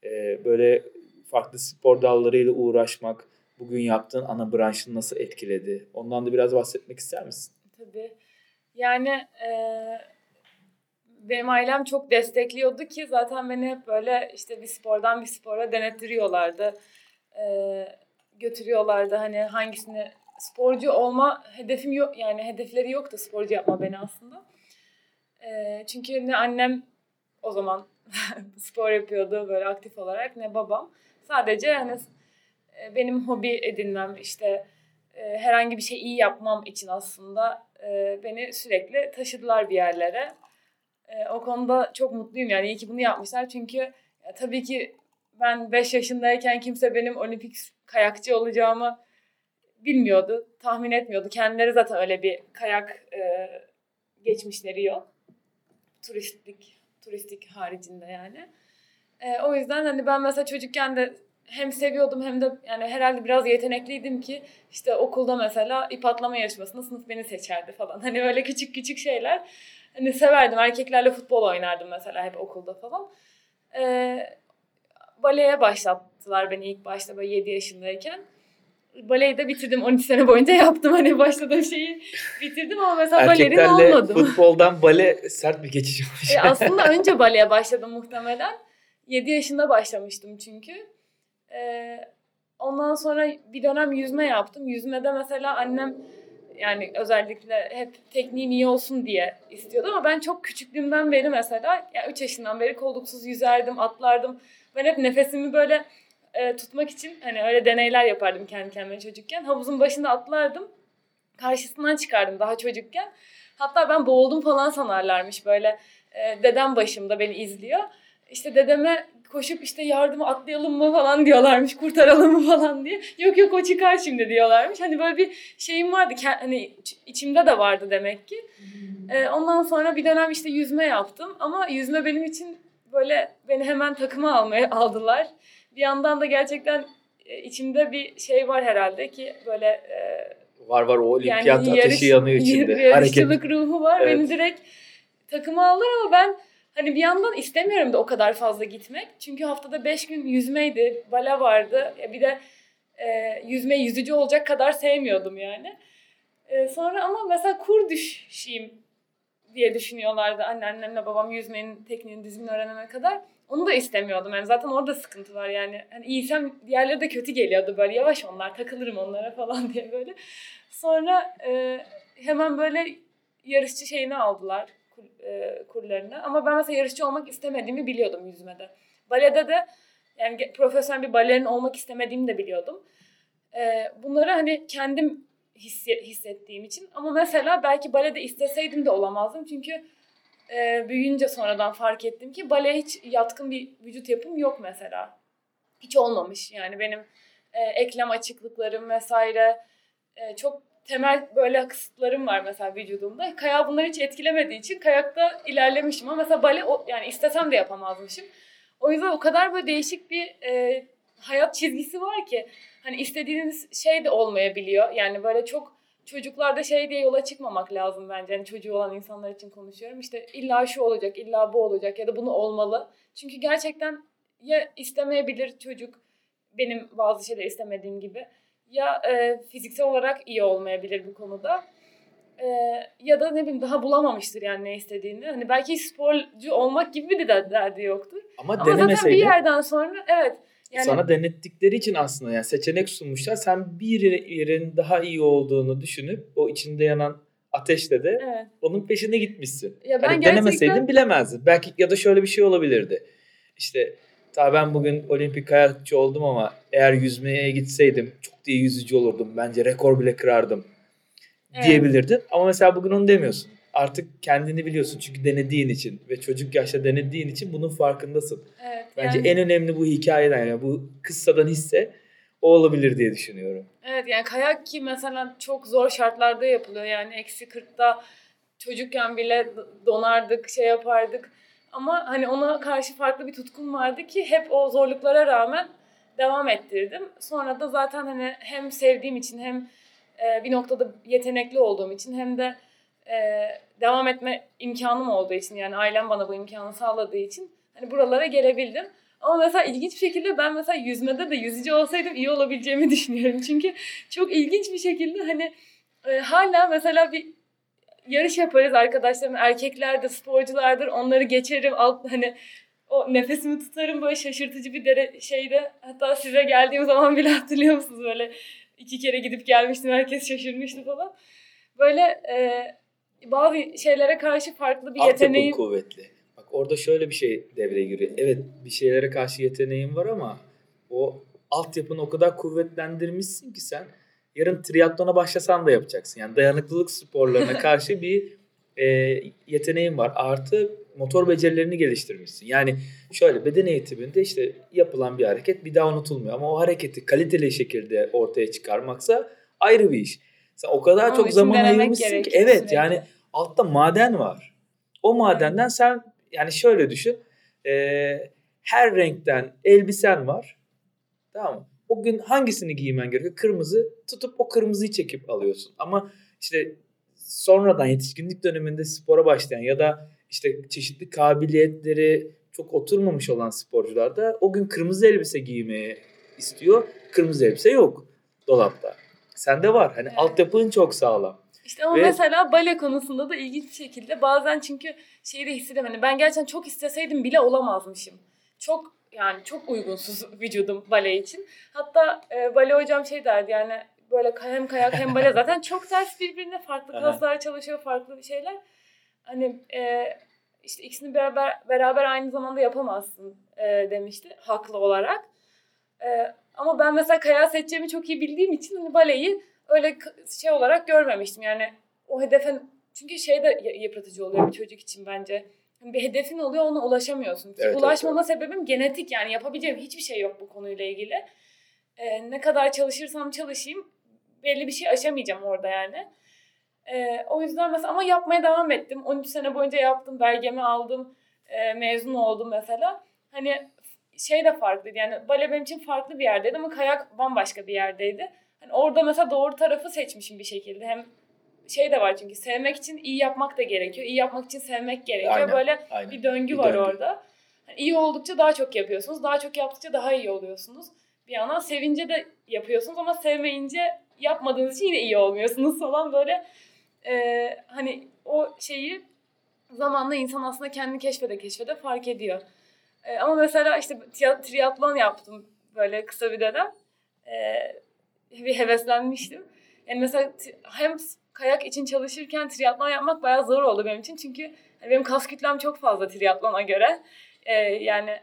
E, böyle farklı spor dallarıyla uğraşmak, bugün yaptığın ana branşını nasıl etkiledi? Ondan da biraz bahsetmek ister misin?
Tabii. Yani e, benim ailem çok destekliyordu ki zaten beni hep böyle işte bir spordan bir spora denettiriyorlardı. E, götürüyorlardı hani hangisini sporcu olma hedefim yok yani hedefleri yoktu sporcu yapma beni aslında. E, çünkü ne annem o zaman spor yapıyordu böyle aktif olarak ne babam. Sadece hani e, benim hobi edinmem işte e, herhangi bir şey iyi yapmam için aslında e, beni sürekli taşıdılar bir yerlere. O konuda çok mutluyum yani iyi ki bunu yapmışlar çünkü ya, tabii ki ben 5 yaşındayken kimse benim olimpik kayakçı olacağımı bilmiyordu, tahmin etmiyordu. Kendileri zaten öyle bir kayak e, geçmişleri yok. Turistik turistik haricinde yani. E, o yüzden hani ben mesela çocukken de hem seviyordum hem de yani herhalde biraz yetenekliydim ki işte okulda mesela ip atlama yarışmasında sınıf beni seçerdi falan. Hani öyle küçük küçük şeyler. Hani severdim. Erkeklerle futbol oynardım mesela hep okulda falan. Ee, baleye başlattılar beni ilk başta böyle 7 yaşındayken. Baleyi de bitirdim. 12 sene boyunca yaptım. Hani başladığım şeyi bitirdim ama mesela balerin olmadım.
futboldan bale sert bir geçiş olmuş.
E aslında önce baleye başladım muhtemelen. 7 yaşında başlamıştım çünkü. Ee, ondan sonra bir dönem yüzme yaptım. Yüzmede mesela annem yani özellikle hep tekniğim iyi olsun diye istiyordu ama ben çok küçüklüğümden beri mesela yani 3 yaşından beri kolluksuz yüzerdim, atlardım. Ben hep nefesimi böyle e, tutmak için hani öyle deneyler yapardım kendi kendime çocukken. Havuzun başında atlardım. Karşısından çıkardım daha çocukken. Hatta ben boğuldum falan sanarlarmış böyle. E, dedem başımda beni izliyor. İşte dedeme koşup işte yardıma atlayalım mı falan diyorlarmış. Kurtaralım mı falan diye. Yok yok o çıkar şimdi diyorlarmış. Hani böyle bir şeyim vardı. Hani içimde de vardı demek ki. Ee, ondan sonra bir dönem işte yüzme yaptım. Ama yüzme benim için böyle beni hemen takıma almaya aldılar. Bir yandan da gerçekten e, içimde bir şey var herhalde ki böyle e,
var var o olimpiyat yani ateşi yarış, yanıyor içinde.
Yarışçılık Hareket. ruhu var. Evet. Beni direkt takıma aldılar ama ben Hani bir yandan istemiyorum da o kadar fazla gitmek. Çünkü haftada beş gün yüzmeydi, bale vardı. Bir de e, yüzme yüzücü olacak kadar sevmiyordum yani. E, sonra ama mesela kur düşeyim diye düşünüyorlardı anneannemle babam yüzmenin tekniğini düzgün öğrenene kadar. Onu da istemiyordum. Yani zaten orada sıkıntı var yani. Hani iyiysem diğerleri de kötü geliyordu böyle yavaş onlar takılırım onlara falan diye böyle. Sonra e, hemen böyle yarışçı şeyini aldılar kur, e, kurlarına. Ama ben mesela yarışçı olmak istemediğimi biliyordum yüzmede. Balede de yani profesyonel bir balerin olmak istemediğimi de biliyordum. E, bunları hani kendim hissettiğim için. Ama mesela belki balede isteseydim de olamazdım. Çünkü e, büyüyünce sonradan fark ettim ki baleye hiç yatkın bir vücut yapım yok mesela. Hiç olmamış yani benim e, eklem açıklıklarım vesaire e, çok temel böyle kısıtlarım var mesela vücudumda. Kayağı bunlar hiç etkilemediği için kayakta ilerlemişim ama mesela bale o, yani istesem de yapamazmışım. O yüzden o kadar böyle değişik bir e, hayat çizgisi var ki hani istediğiniz şey de olmayabiliyor. Yani böyle çok çocuklarda şey diye yola çıkmamak lazım bence. Hani çocuğu olan insanlar için konuşuyorum. İşte illa şu olacak, illa bu olacak ya da bunu olmalı. Çünkü gerçekten ya istemeyebilir çocuk benim bazı şeyler istemediğim gibi ya e, fiziksel olarak iyi olmayabilir bu konuda. E, ya da ne bileyim daha bulamamıştır yani ne istediğini. Hani belki sporcu olmak gibi bir de derdi yoktur. Ama, Ama zaten bir yerden sonra evet.
Yani, sana denettikleri için aslında yani seçenek sunmuşlar. Sen bir yerin daha iyi olduğunu düşünüp o içinde yanan ateşle de evet. onun peşine gitmişsin. Ya ben hani gerçekten... denemeseydin bilemezdin. Belki ya da şöyle bir şey olabilirdi. İşte Tabii ben bugün olimpik kayakçı oldum ama eğer yüzmeye gitseydim çok iyi yüzücü olurdum. Bence rekor bile kırardım evet. diyebilirdin. Ama mesela bugün onu demiyorsun. Artık kendini biliyorsun çünkü denediğin için ve çocuk yaşta denediğin için bunun farkındasın. Evet, Bence yani... en önemli bu hikayeden yani bu kıssadan hisse o olabilir diye düşünüyorum.
Evet yani kayak ki mesela çok zor şartlarda yapılıyor. Yani eksi 40'ta çocukken bile donardık, şey yapardık. Ama hani ona karşı farklı bir tutkum vardı ki hep o zorluklara rağmen devam ettirdim. Sonra da zaten hani hem sevdiğim için hem e, bir noktada yetenekli olduğum için hem de e, devam etme imkanım olduğu için yani ailem bana bu imkanı sağladığı için hani buralara gelebildim. Ama mesela ilginç bir şekilde ben mesela yüzmede de yüzücü olsaydım iyi olabileceğimi düşünüyorum. Çünkü çok ilginç bir şekilde hani e, hala mesela bir yarış yaparız arkadaşlarım. Erkekler de sporculardır. Onları geçerim. Alt, hani o nefesimi tutarım böyle şaşırtıcı bir dere şeyde. Hatta size geldiğim zaman bile hatırlıyor musunuz böyle iki kere gidip gelmiştim. Herkes şaşırmıştı falan. Böyle e, bazı şeylere karşı farklı bir yeteneğim.
kuvvetli. Bak orada şöyle bir şey devreye giriyor. Evet bir şeylere karşı yeteneğin var ama o altyapını o kadar kuvvetlendirmişsin ki sen yarın triatlona başlasan da yapacaksın. Yani dayanıklılık sporlarına karşı bir e, yeteneğin var. Artı motor becerilerini geliştirmişsin. Yani şöyle beden eğitiminde işte yapılan bir hareket bir daha unutulmuyor. Ama o hareketi kaliteli şekilde ortaya çıkarmaksa ayrı bir iş. Sen o kadar
Onun
çok zaman ayırmışsın ki. Evet
sürekli.
yani altta maden var. O madenden sen yani şöyle düşün. e, her renkten elbisen var. Tamam mı? O gün hangisini giymen gerekiyor? Kırmızı. Tutup o kırmızıyı çekip alıyorsun. Ama işte sonradan yetişkinlik döneminde spora başlayan ya da işte çeşitli kabiliyetleri çok oturmamış olan sporcular da o gün kırmızı elbise giymeye istiyor. Kırmızı elbise yok dolapta. Sende var. Hani
Evet.
altyapın çok sağlam.
İşte ama
Ve-
mesela bale konusunda da ilginç bir şekilde bazen çünkü şeyi de hissediyorum. Hani ben gerçekten çok isteseydim bile olamazmışım. Çok yani çok uygunsuz vücudum bale için. Hatta e, bale hocam şey derdi yani böyle hem kayak hem bale zaten çok ters birbirine farklı kaslar çalışıyor farklı şeyler. Hani e, işte ikisini beraber beraber aynı zamanda yapamazsın e, demişti haklı olarak. E, ama ben mesela kayağı seçeceğimi çok iyi bildiğim için hani baleyi öyle şey olarak görmemiştim. Yani o hedefe çünkü şey de yıpratıcı oluyor bir çocuk için bence. Hani bir hedefin oluyor ona ulaşamıyorsun.
Evet, evet,
Ulaşmama sebebim genetik yani yapabileceğim hiçbir şey yok bu konuyla ilgili. Ee, ne kadar çalışırsam çalışayım belli bir şey aşamayacağım orada yani. Ee, o yüzden mesela ama yapmaya devam ettim. 13 sene boyunca yaptım, belgemi aldım, e, mezun oldum mesela. Hani şey de farklıydı yani bale benim için farklı bir yerdeydi ama kayak bambaşka bir yerdeydi. Hani orada mesela doğru tarafı seçmişim bir şekilde. Hem şey de var çünkü sevmek için iyi yapmak da gerekiyor. İyi yapmak için sevmek gerekiyor.
Aynen,
Böyle
Aynen.
bir döngü
Bir
var
döngü.
orada. Yani iyi oldukça daha çok yapıyorsunuz. Daha çok yaptıkça daha iyi oluyorsunuz. Bir yandan sevince de yapıyorsunuz ama sevmeyince yapmadığınız için yine iyi olmuyorsunuz falan böyle. Ee, hani o şeyi zamanla insan aslında kendini keşfede keşfede fark ediyor. Ee, ama mesela işte tri- triatlon yaptım böyle kısa bir dönem. Ee, bir heveslenmiştim. Yani mesela hem kayak için çalışırken triatlon yapmak bayağı zor oldu benim için. Çünkü hani benim kas kütlem çok fazla triatlona göre. Ee, yani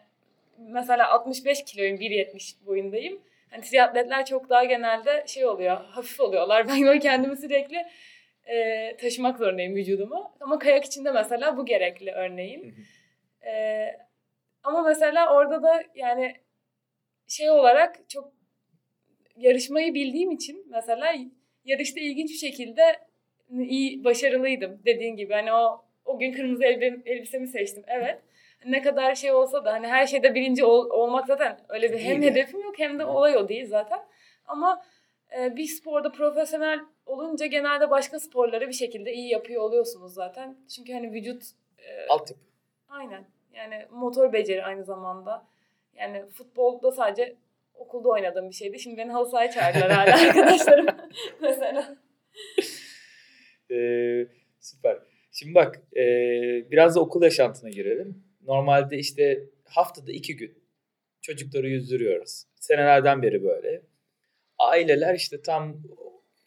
mesela 65 kiloyum, 1.70 boyundayım. Hani triatletler çok daha genelde şey oluyor, hafif oluyorlar. Ben böyle kendimi sürekli e, taşımak zorundayım vücudumu. Ama kayak için de mesela bu gerekli örneğin. E, ama mesela orada da yani şey olarak çok yarışmayı bildiğim için mesela yarışta ilginç bir şekilde iyi başarılıydım dediğin gibi. Hani o o gün kırmızı elbe, elbisemi seçtim. Evet. Ne kadar şey olsa da hani her şeyde birinci ol- olmak zaten öyle bir hem
Değil ya.
hedefim yok hem de olay o değil zaten. Ama e, bir sporda profesyonel olunca genelde başka sporları bir şekilde iyi yapıyor oluyorsunuz zaten. Çünkü hani vücut e,
Altyapı.
aynen yani motor beceri aynı zamanda. Yani futbolda sadece okulda oynadığım bir şeydi. Şimdi beni halı sahaya çağırdılar hala arkadaşlarım mesela.
Ee, süper. Şimdi bak e, biraz da okul yaşantına girelim. Normalde işte haftada iki gün çocukları yüzdürüyoruz. Senelerden beri böyle. Aileler işte tam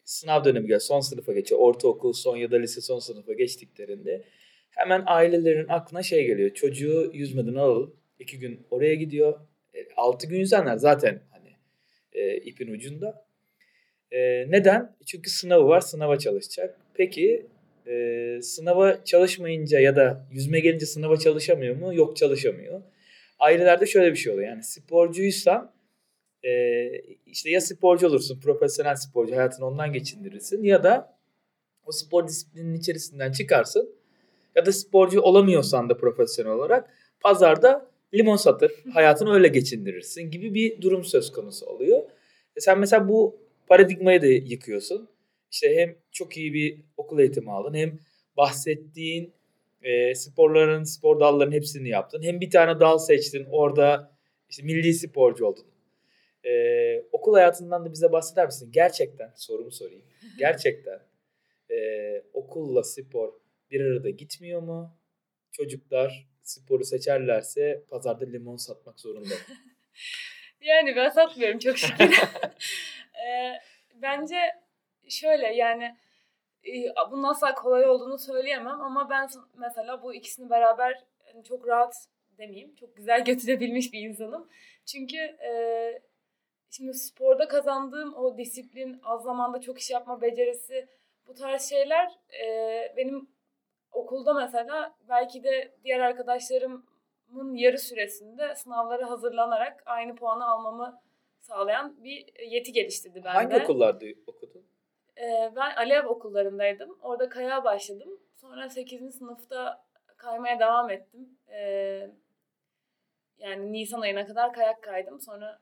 sınav dönemi geliyor. Son sınıfa geçiyor. Ortaokul son ya da lise son sınıfa geçtiklerinde hemen ailelerin aklına şey geliyor. Çocuğu yüzmeden alalım. iki gün oraya gidiyor. E, altı gün yüzenler zaten hani e, ipin ucunda. E, neden? Çünkü sınavı var. Sınava çalışacak. Peki e, sınava çalışmayınca ya da yüzme gelince sınava çalışamıyor mu? Yok çalışamıyor. Ailelerde şöyle bir şey oluyor. Yani sporcuysan e, işte ya sporcu olursun, profesyonel sporcu hayatını ondan geçindirirsin ya da o spor disiplinin içerisinden çıkarsın ya da sporcu olamıyorsan da profesyonel olarak pazarda limon satır, hayatını öyle geçindirirsin gibi bir durum söz konusu oluyor. E sen mesela bu paradigmayı da yıkıyorsun. İşte hem çok iyi bir okul eğitimi aldın hem bahsettiğin e, sporların, spor dallarının hepsini yaptın. Hem bir tane dal seçtin orada İşte milli sporcu oldun. Ee, okul hayatından da bize bahseder misin? Gerçekten sorumu sorayım. Gerçekten e, okulla spor bir arada gitmiyor mu? Çocuklar sporu seçerlerse pazarda limon satmak zorunda.
yani ben satmıyorum çok şükür. e, bence şöyle yani e, bunun asla kolay olduğunu söyleyemem ama ben mesela bu ikisini beraber yani çok rahat demeyeyim çok güzel götürebilmiş bir insanım. Çünkü e, şimdi sporda kazandığım o disiplin, az zamanda çok iş yapma becerisi bu tarz şeyler e, benim okulda mesela belki de diğer arkadaşlarımın yarı süresinde sınavlara hazırlanarak aynı puanı almamı sağlayan bir yeti geliştirdi bende.
Hangi okullarda okudun?
Ee, ben Alev okullarındaydım. Orada kayağa başladım. Sonra 8. sınıfta kaymaya devam ettim. Ee, yani Nisan ayına kadar kayak kaydım. Sonra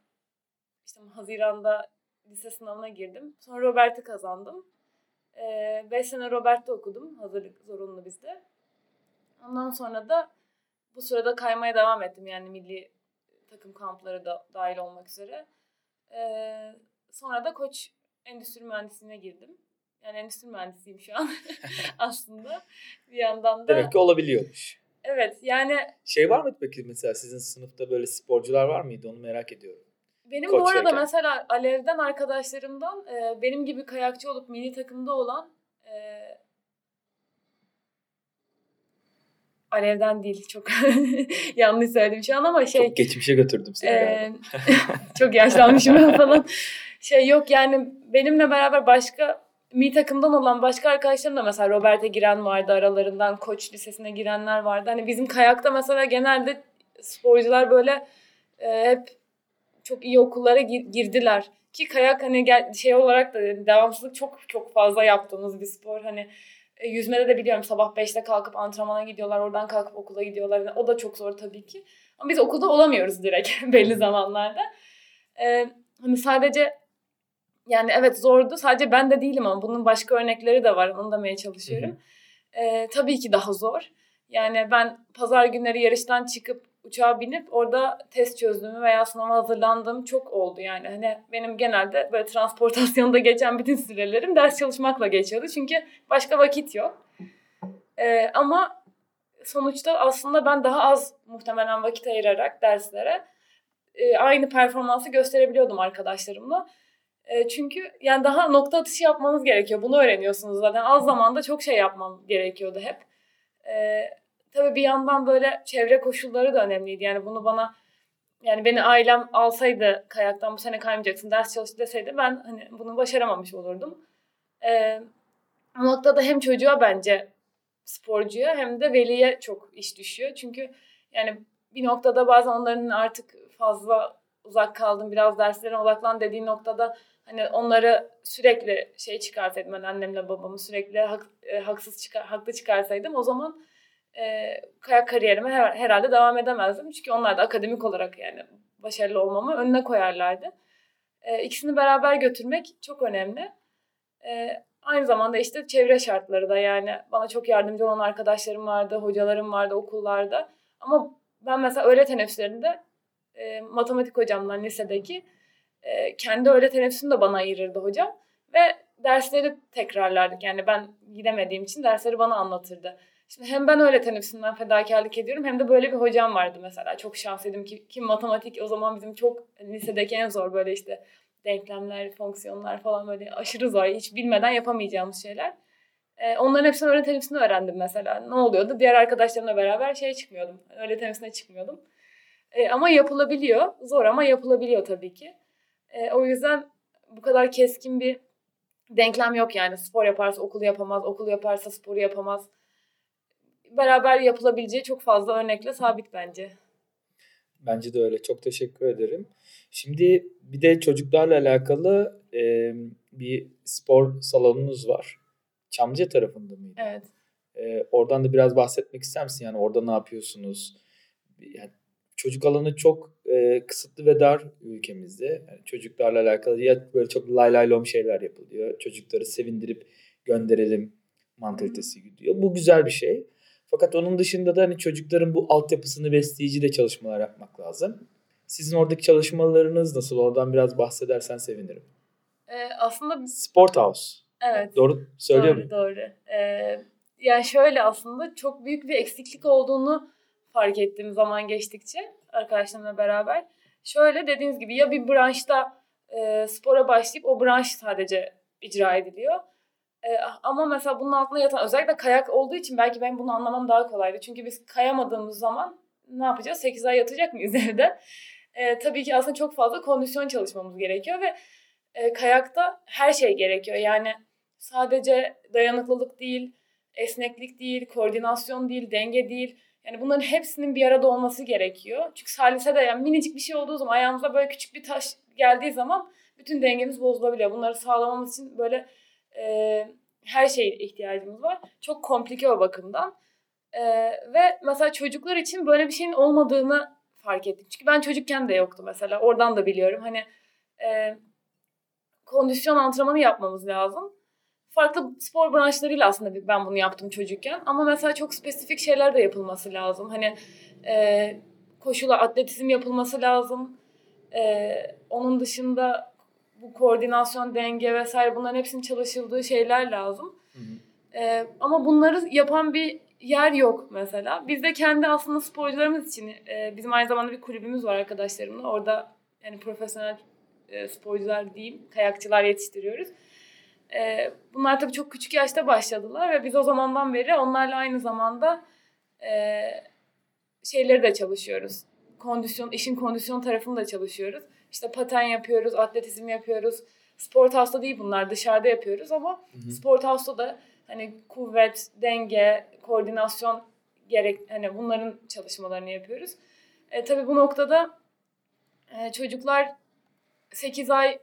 işte Haziran'da lise sınavına girdim. Sonra Robert'i kazandım. 5 ee, sene Robert'te okudum. Hazırlık zorunlu bizde. Ondan sonra da bu sırada kaymaya devam ettim. Yani milli takım kampları da dahil olmak üzere. Ee, sonra da koç endüstri mühendisliğine girdim. Yani endüstri mühendisiyim şu an aslında. Bir yandan da...
Demek ki olabiliyormuş.
Evet yani...
Şey var mı peki mesela sizin sınıfta böyle sporcular var mıydı onu merak ediyorum.
Benim Koç bu arada yerken. mesela Alev'den arkadaşlarımdan e, benim gibi kayakçı olup milli takımda olan e, Alev'den değil çok yanlış söyledim şu an ama şey.
Çok geçmişe götürdüm seni. E,
çok yaşlanmışım ben falan. Şey yok yani benimle beraber başka mi takımdan olan başka arkadaşlarım da mesela Robert'e giren vardı aralarından koç lisesine girenler vardı. Hani bizim kayakta mesela genelde sporcular böyle e, hep çok iyi okullara gir- girdiler. Ki kayak hani gel- şey olarak da devamsızlık çok çok fazla yaptığımız bir spor. Hani e, yüzmede de biliyorum sabah 5'te kalkıp antrenmana gidiyorlar. Oradan kalkıp okula gidiyorlar. Yani o da çok zor tabii ki. Ama biz okulda olamıyoruz direkt belli zamanlarda. Ee, hani sadece yani evet zordu. Sadece ben de değilim ama bunun başka örnekleri de var. Onu demeye çalışıyorum. Ee, tabii ki daha zor. Yani ben pazar günleri yarıştan çıkıp uçağa binip orada test çözdüğümü veya sınava hazırlandığım çok oldu yani. Hani benim genelde böyle transportasyonda geçen bütün sürelerim ders çalışmakla geçiyordu. Çünkü başka vakit yok. Ee, ama sonuçta aslında ben daha az muhtemelen vakit ayırarak derslere e, aynı performansı gösterebiliyordum arkadaşlarımla. E, çünkü yani daha nokta atışı yapmanız gerekiyor. Bunu öğreniyorsunuz zaten. Az zamanda çok şey yapmam gerekiyordu hep. E, tabii bir yandan böyle çevre koşulları da önemliydi. Yani bunu bana yani beni ailem alsaydı kayaktan bu sene kaymayacaksın ders çalış deseydi ben hani bunu başaramamış olurdum. E, o noktada hem çocuğa bence sporcuya hem de veliye çok iş düşüyor. Çünkü yani bir noktada bazen onların artık fazla uzak kaldım biraz derslerine odaklan dediği noktada hani onları sürekli şey çıkarsaydım ben annemle babamı sürekli hak, e, haksız çıkar, haklı çıkarsaydım o zaman e, kayak kariyerime her, herhalde devam edemezdim. Çünkü onlar da akademik olarak yani başarılı olmamı önüne koyarlardı. E, ikisini beraber götürmek çok önemli. E, aynı zamanda işte çevre şartları da yani bana çok yardımcı olan arkadaşlarım vardı, hocalarım vardı okullarda. Ama ben mesela öğle teneffüslerinde e, matematik hocamdan lisedeki e, kendi öğle teneffüsünü de bana ayırırdı hocam. Ve dersleri tekrarlardık. Yani ben gidemediğim için dersleri bana anlatırdı. Şimdi hem ben öyle teneffüsünden fedakarlık ediyorum hem de böyle bir hocam vardı mesela. Çok şanslıydım ki, ki matematik o zaman bizim çok lisedeki en zor böyle işte denklemler, fonksiyonlar falan böyle aşırı zor. Hiç bilmeden yapamayacağımız şeyler. Ee, onların hepsini öğle teneffüsünde öğrendim mesela. Ne oluyordu? Diğer arkadaşlarımla beraber şey çıkmıyordum. Öğle teneffüsüne çıkmıyordum. Ee, ama yapılabiliyor. Zor ama yapılabiliyor tabii ki. E, o yüzden bu kadar keskin bir denklem yok yani. Spor yaparsa okulu yapamaz, okul yaparsa sporu yapamaz. Beraber yapılabileceği çok fazla örnekle sabit bence.
Bence de öyle. Çok teşekkür ederim. Şimdi bir de çocuklarla alakalı e, bir spor salonunuz var. Çamlıca tarafında mıydı?
Evet.
E, oradan da biraz bahsetmek ister misin? Yani orada ne yapıyorsunuz? Yani çocuk alanı çok e, kısıtlı ve dar ülkemizde. Yani çocuklarla alakalı ya böyle çok lay lay lom şeyler yapılıyor. Çocukları sevindirip gönderelim mantalitesi gidiyor. Bu güzel bir şey. Fakat onun dışında da hani çocukların bu altyapısını besleyici de çalışmalar yapmak lazım. Sizin oradaki çalışmalarınız nasıl? Oradan biraz bahsedersen sevinirim.
Ee, aslında
Sport House.
evet.
Doğru söylüyor
doğru,
muyum?
Doğru. Ee, yani şöyle aslında çok büyük bir eksiklik olduğunu fark ettiğim zaman geçtikçe arkadaşlarımla beraber. Şöyle dediğiniz gibi ya bir branşta e, spora başlayıp o branş sadece icra ediliyor. E, ama mesela bunun altında yatan özellikle kayak olduğu için belki ben bunu anlamam daha kolaydı. Çünkü biz kayamadığımız zaman ne yapacağız? 8 ay yatacak mıyız evde? E, tabii ki aslında çok fazla kondisyon çalışmamız gerekiyor ve e, kayakta her şey gerekiyor. Yani sadece dayanıklılık değil, esneklik değil, koordinasyon değil, denge değil. Yani bunların hepsinin bir arada olması gerekiyor. Çünkü salise de yani minicik bir şey olduğu zaman ayağımıza böyle küçük bir taş geldiği zaman bütün dengemiz bozulabiliyor. Bunları sağlamamız için böyle e, her şeye ihtiyacımız var. Çok komplike o bakımdan. E, ve mesela çocuklar için böyle bir şeyin olmadığını fark ettim. Çünkü ben çocukken de yoktu mesela. Oradan da biliyorum. Hani e, kondisyon antrenmanı yapmamız lazım. Farklı spor branşlarıyla aslında ben bunu yaptım çocukken. Ama mesela çok spesifik şeyler de yapılması lazım. Hani e, koşula atletizm yapılması lazım. E, onun dışında bu koordinasyon, denge vesaire bunların hepsinin çalışıldığı şeyler lazım.
Hı hı.
Ee, ama bunları yapan bir yer yok mesela. Biz de kendi aslında sporcularımız için e, bizim aynı zamanda bir kulübümüz var arkadaşlarımla. Orada yani profesyonel e, sporcular diyeyim, kayakçılar yetiştiriyoruz. E, bunlar tabii çok küçük yaşta başladılar ve biz o zamandan beri onlarla aynı zamanda e, şeyleri de çalışıyoruz. Kondisyon, işin kondisyon tarafını da çalışıyoruz. İşte paten yapıyoruz, atletizm yapıyoruz. Sport house'da değil bunlar dışarıda yapıyoruz ama
Hı hı.
sport house'da da hani kuvvet, denge, koordinasyon gerek hani bunların çalışmalarını yapıyoruz. E, tabii bu noktada e, çocuklar 8 ay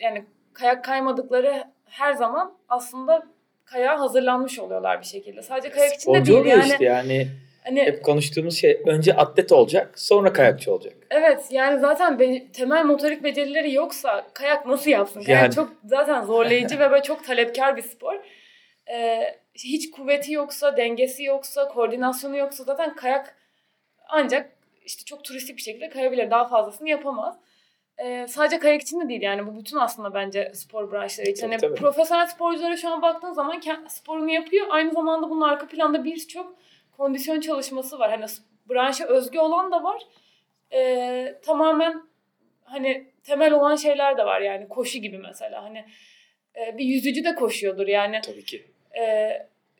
yani kayak kaymadıkları her zaman aslında kayağa hazırlanmış oluyorlar bir şekilde. Sadece kayak için de değil yani.
işte yani
Hani
hep konuştuğumuz şey önce atlet olacak sonra kayakçı olacak.
Evet yani zaten be- temel motorik becerileri yoksa kayak nasıl yapsın? Kayak
Yani.
çok zaten zorlayıcı ve böyle çok talepkar bir spor. Ee, hiç kuvveti yoksa, dengesi yoksa, koordinasyonu yoksa zaten kayak ancak işte çok turistik bir şekilde kayabilir. Daha fazlasını yapamaz. Ee, sadece kayak için de değil yani bu bütün aslında bence spor branşları için.
Tabii, tabii.
profesyonel sporculara şu an baktığın zaman sporunu yapıyor. Aynı zamanda bunun arka planda birçok kondisyon çalışması var. Hani branşa özgü olan da var. Ee, tamamen hani temel olan şeyler de var yani koşu gibi mesela hani e, bir yüzücü de koşuyordur yani
Tabii ki.
e,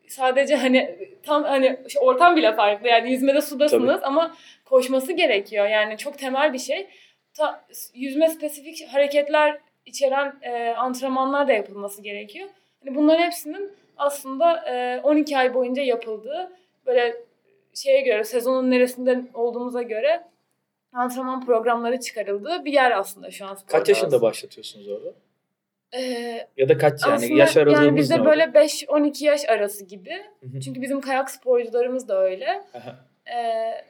sadece hani tam hani ortam bile farklı yani yüzmede sudasınız ama koşması gerekiyor yani çok temel bir şey. Ta, yüzme spesifik hareketler içeren e, antrenmanlar da yapılması gerekiyor. Hani bunların hepsinin aslında e, 12 ay boyunca yapıldığı böyle şeye göre sezonun neresinden olduğumuza göre antrenman programları çıkarıldığı bir yer aslında şu an.
Kaç yaşında
aslında.
başlatıyorsunuz orada?
Ee,
Ya da kaç yani
aslında
yaş aralığımız
yani bizde böyle
orada?
5-12 yaş arası gibi. Çünkü bizim kayak sporcularımız da öyle.
Aha.
Ee,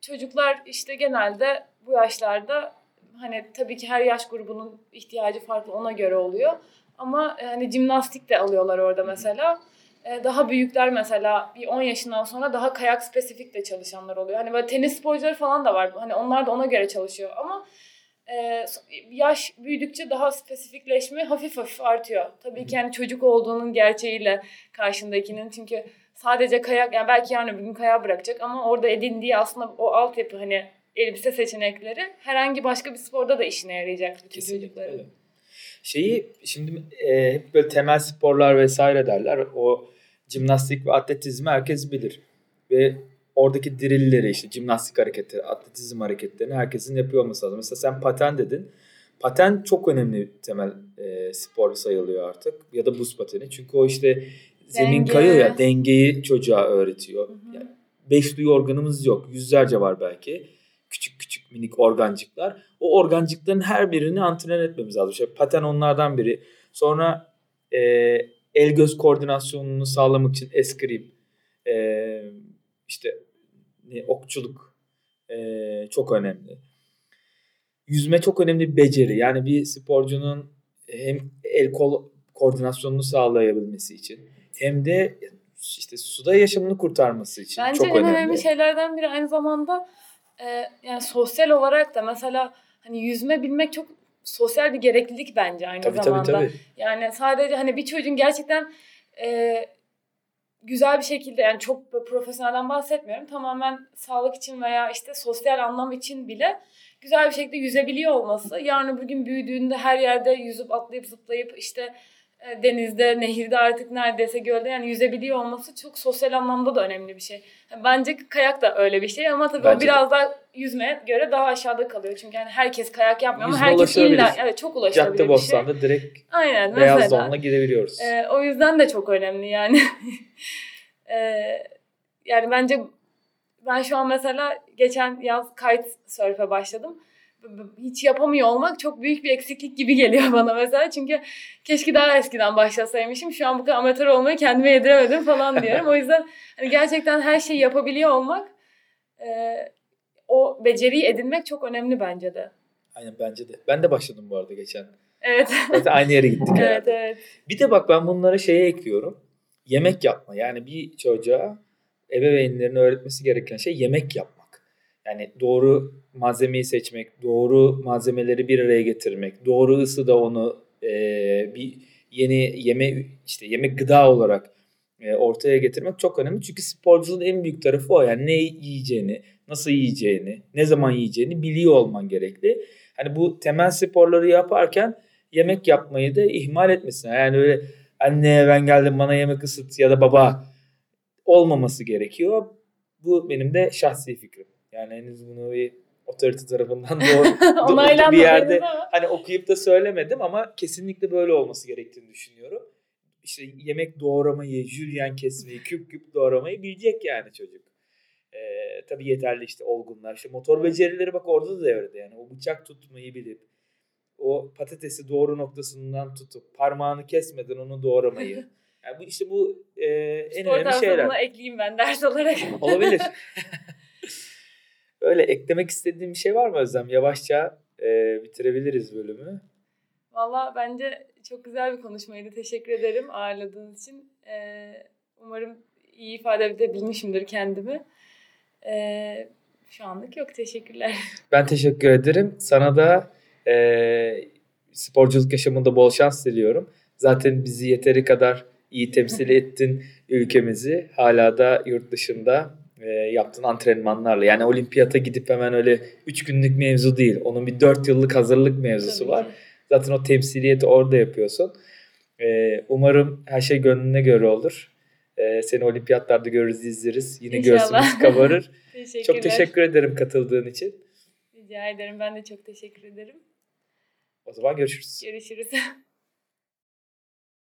çocuklar işte genelde bu yaşlarda hani tabii ki her yaş grubunun ihtiyacı farklı ona göre oluyor. Ama e, hani jimnastik de alıyorlar orada mesela. Daha büyükler mesela bir 10 yaşından sonra daha kayak spesifik de çalışanlar oluyor. Hani böyle tenis sporcuları falan da var. Hani onlar da ona göre çalışıyor ama e, yaş büyüdükçe daha spesifikleşme hafif hafif artıyor. Tabii ki yani çocuk olduğunun gerçeğiyle karşındakinin çünkü sadece kayak yani belki yarın öbür gün kayağı bırakacak ama orada edindiği aslında o altyapı hani elbise seçenekleri herhangi başka bir sporda da işine yarayacak bütün çocukların.
Şeyi şimdi e, hep böyle temel sporlar vesaire derler. O jimnastik ve atletizmi herkes bilir. Ve oradaki dirilleri işte jimnastik hareketleri, atletizm hareketlerini herkesin yapıyor olması lazım. Mesela sen paten dedin. Paten çok önemli temel e, spor sayılıyor artık. Ya da buz pateni. Çünkü o işte zemin
Denge.
kayıyor ya dengeyi çocuğa öğretiyor.
Hı hı.
Yani beş duyu organımız yok. Yüzlerce var belki. Küçük küçük minik organcıklar. O organcıkların her birini antren etmemiz lazım. İşte paten onlardan biri. Sonra e, el göz koordinasyonunu sağlamak için eskrim, e, işte ne, okçuluk e, çok önemli. Yüzme çok önemli bir beceri. Yani bir sporcunun hem el kol koordinasyonunu sağlayabilmesi için hem de işte suda yaşamını kurtarması için
Bence
çok
en
önemli.
önemli şeylerden biri aynı zamanda e, yani sosyal olarak da mesela hani yüzme bilmek çok sosyal bir gereklilik bence aynı
Tabii tabii
zamanda.
tabii.
Yani sadece hani bir çocuğun gerçekten e, güzel bir şekilde yani çok profesyonelden bahsetmiyorum. Tamamen sağlık için veya işte sosyal anlam için bile güzel bir şekilde yüzebiliyor olması. Yarın öbür gün büyüdüğünde her yerde yüzüp atlayıp zıplayıp işte e, denizde, nehirde artık neredeyse gölde yani yüzebiliyor olması çok sosyal anlamda da önemli bir şey. Bence kayak da öyle bir şey ama tabii
Bence
o
de.
biraz daha yüzmeye göre daha aşağıda kalıyor. Çünkü yani herkes kayak yapmıyor ama
Yüzme
herkes illa evet çok ulaşılabilir
Cadde
bir şey.
Bostan'da direkt
Aynen
beyaz
mesela.
donla gidebiliyoruz.
Ee, o yüzden de çok önemli yani. Ee, yani bence ben şu an mesela geçen yaz kitesurf'e başladım. B- b- Hiç yapamıyor olmak çok büyük bir eksiklik gibi geliyor bana mesela. Çünkü keşke daha eskiden başlasaymışım. Şu an bu kadar amatör olmayı kendime yediremedim falan diyorum. O yüzden hani gerçekten her şeyi yapabiliyor olmak e, o beceriyi edinmek çok önemli bence de.
Aynen bence de. Ben de başladım bu arada geçen.
Evet.
Zaten aynı yere gittik
evet
herhalde.
evet.
Bir de bak ben bunlara şeye ekliyorum. Yemek yapma. Yani bir çocuğa ebeveynlerin öğretmesi gereken şey yemek yapmak. Yani doğru malzemeyi seçmek, doğru malzemeleri bir araya getirmek, doğru ısıda onu e, bir yeni yeme işte yemek gıda olarak e, ortaya getirmek çok önemli. Çünkü sporculuğun en büyük tarafı o. Yani ne yiyeceğini, nasıl yiyeceğini, ne zaman yiyeceğini biliyor olman gerekli. Hani bu temel sporları yaparken yemek yapmayı da ihmal etmesin. Yani öyle anne ben geldim bana yemek ısıt ya da baba olmaması gerekiyor. Bu benim de şahsi fikrim. Yani henüz bunu bir otorite tarafından doğru, doğru bir yerde hani okuyup da söylemedim ama kesinlikle böyle olması gerektiğini düşünüyorum. İşte yemek doğramayı, jülyen kesmeyi, küp küp doğramayı bilecek yani çocuk. Ee, tabii yeterli işte olgunlar. İşte motor becerileri bak orada da devrede yani. O bıçak tutmayı bilip o patatesi doğru noktasından tutup parmağını kesmeden onu doğramayı. Yani bu işte bu e, en
Spor
önemli şeyler.
tarafına ekleyeyim ben ders olarak.
Olabilir. Öyle eklemek istediğim bir şey var mı Özlem? Yavaşça e, bitirebiliriz bölümü.
Valla bence çok güzel bir konuşmaydı. Teşekkür ederim ağırladığın için. Ee, umarım iyi ifade edebilmişimdir kendimi. Ee, şu anlık yok. Teşekkürler.
Ben teşekkür ederim. Sana da e, sporculuk yaşamında bol şans diliyorum. Zaten bizi yeteri kadar iyi temsil ettin ülkemizi. Hala da yurt dışında e, yaptığın antrenmanlarla. Yani olimpiyata gidip hemen öyle 3 günlük mevzu değil. Onun bir 4 yıllık hazırlık mevzusu
Tabii
var.
ki.
Zaten o temsiliyeti orada yapıyorsun. Ee, umarım her şey gönlüne göre olur. Ee, seni olimpiyatlarda görürüz, izleriz. Yine
İnşallah.
göğsümüz kabarır. Çok teşekkür ederim katıldığın için.
Rica ederim. Ben de çok teşekkür ederim.
O zaman görüşürüz.
Görüşürüz.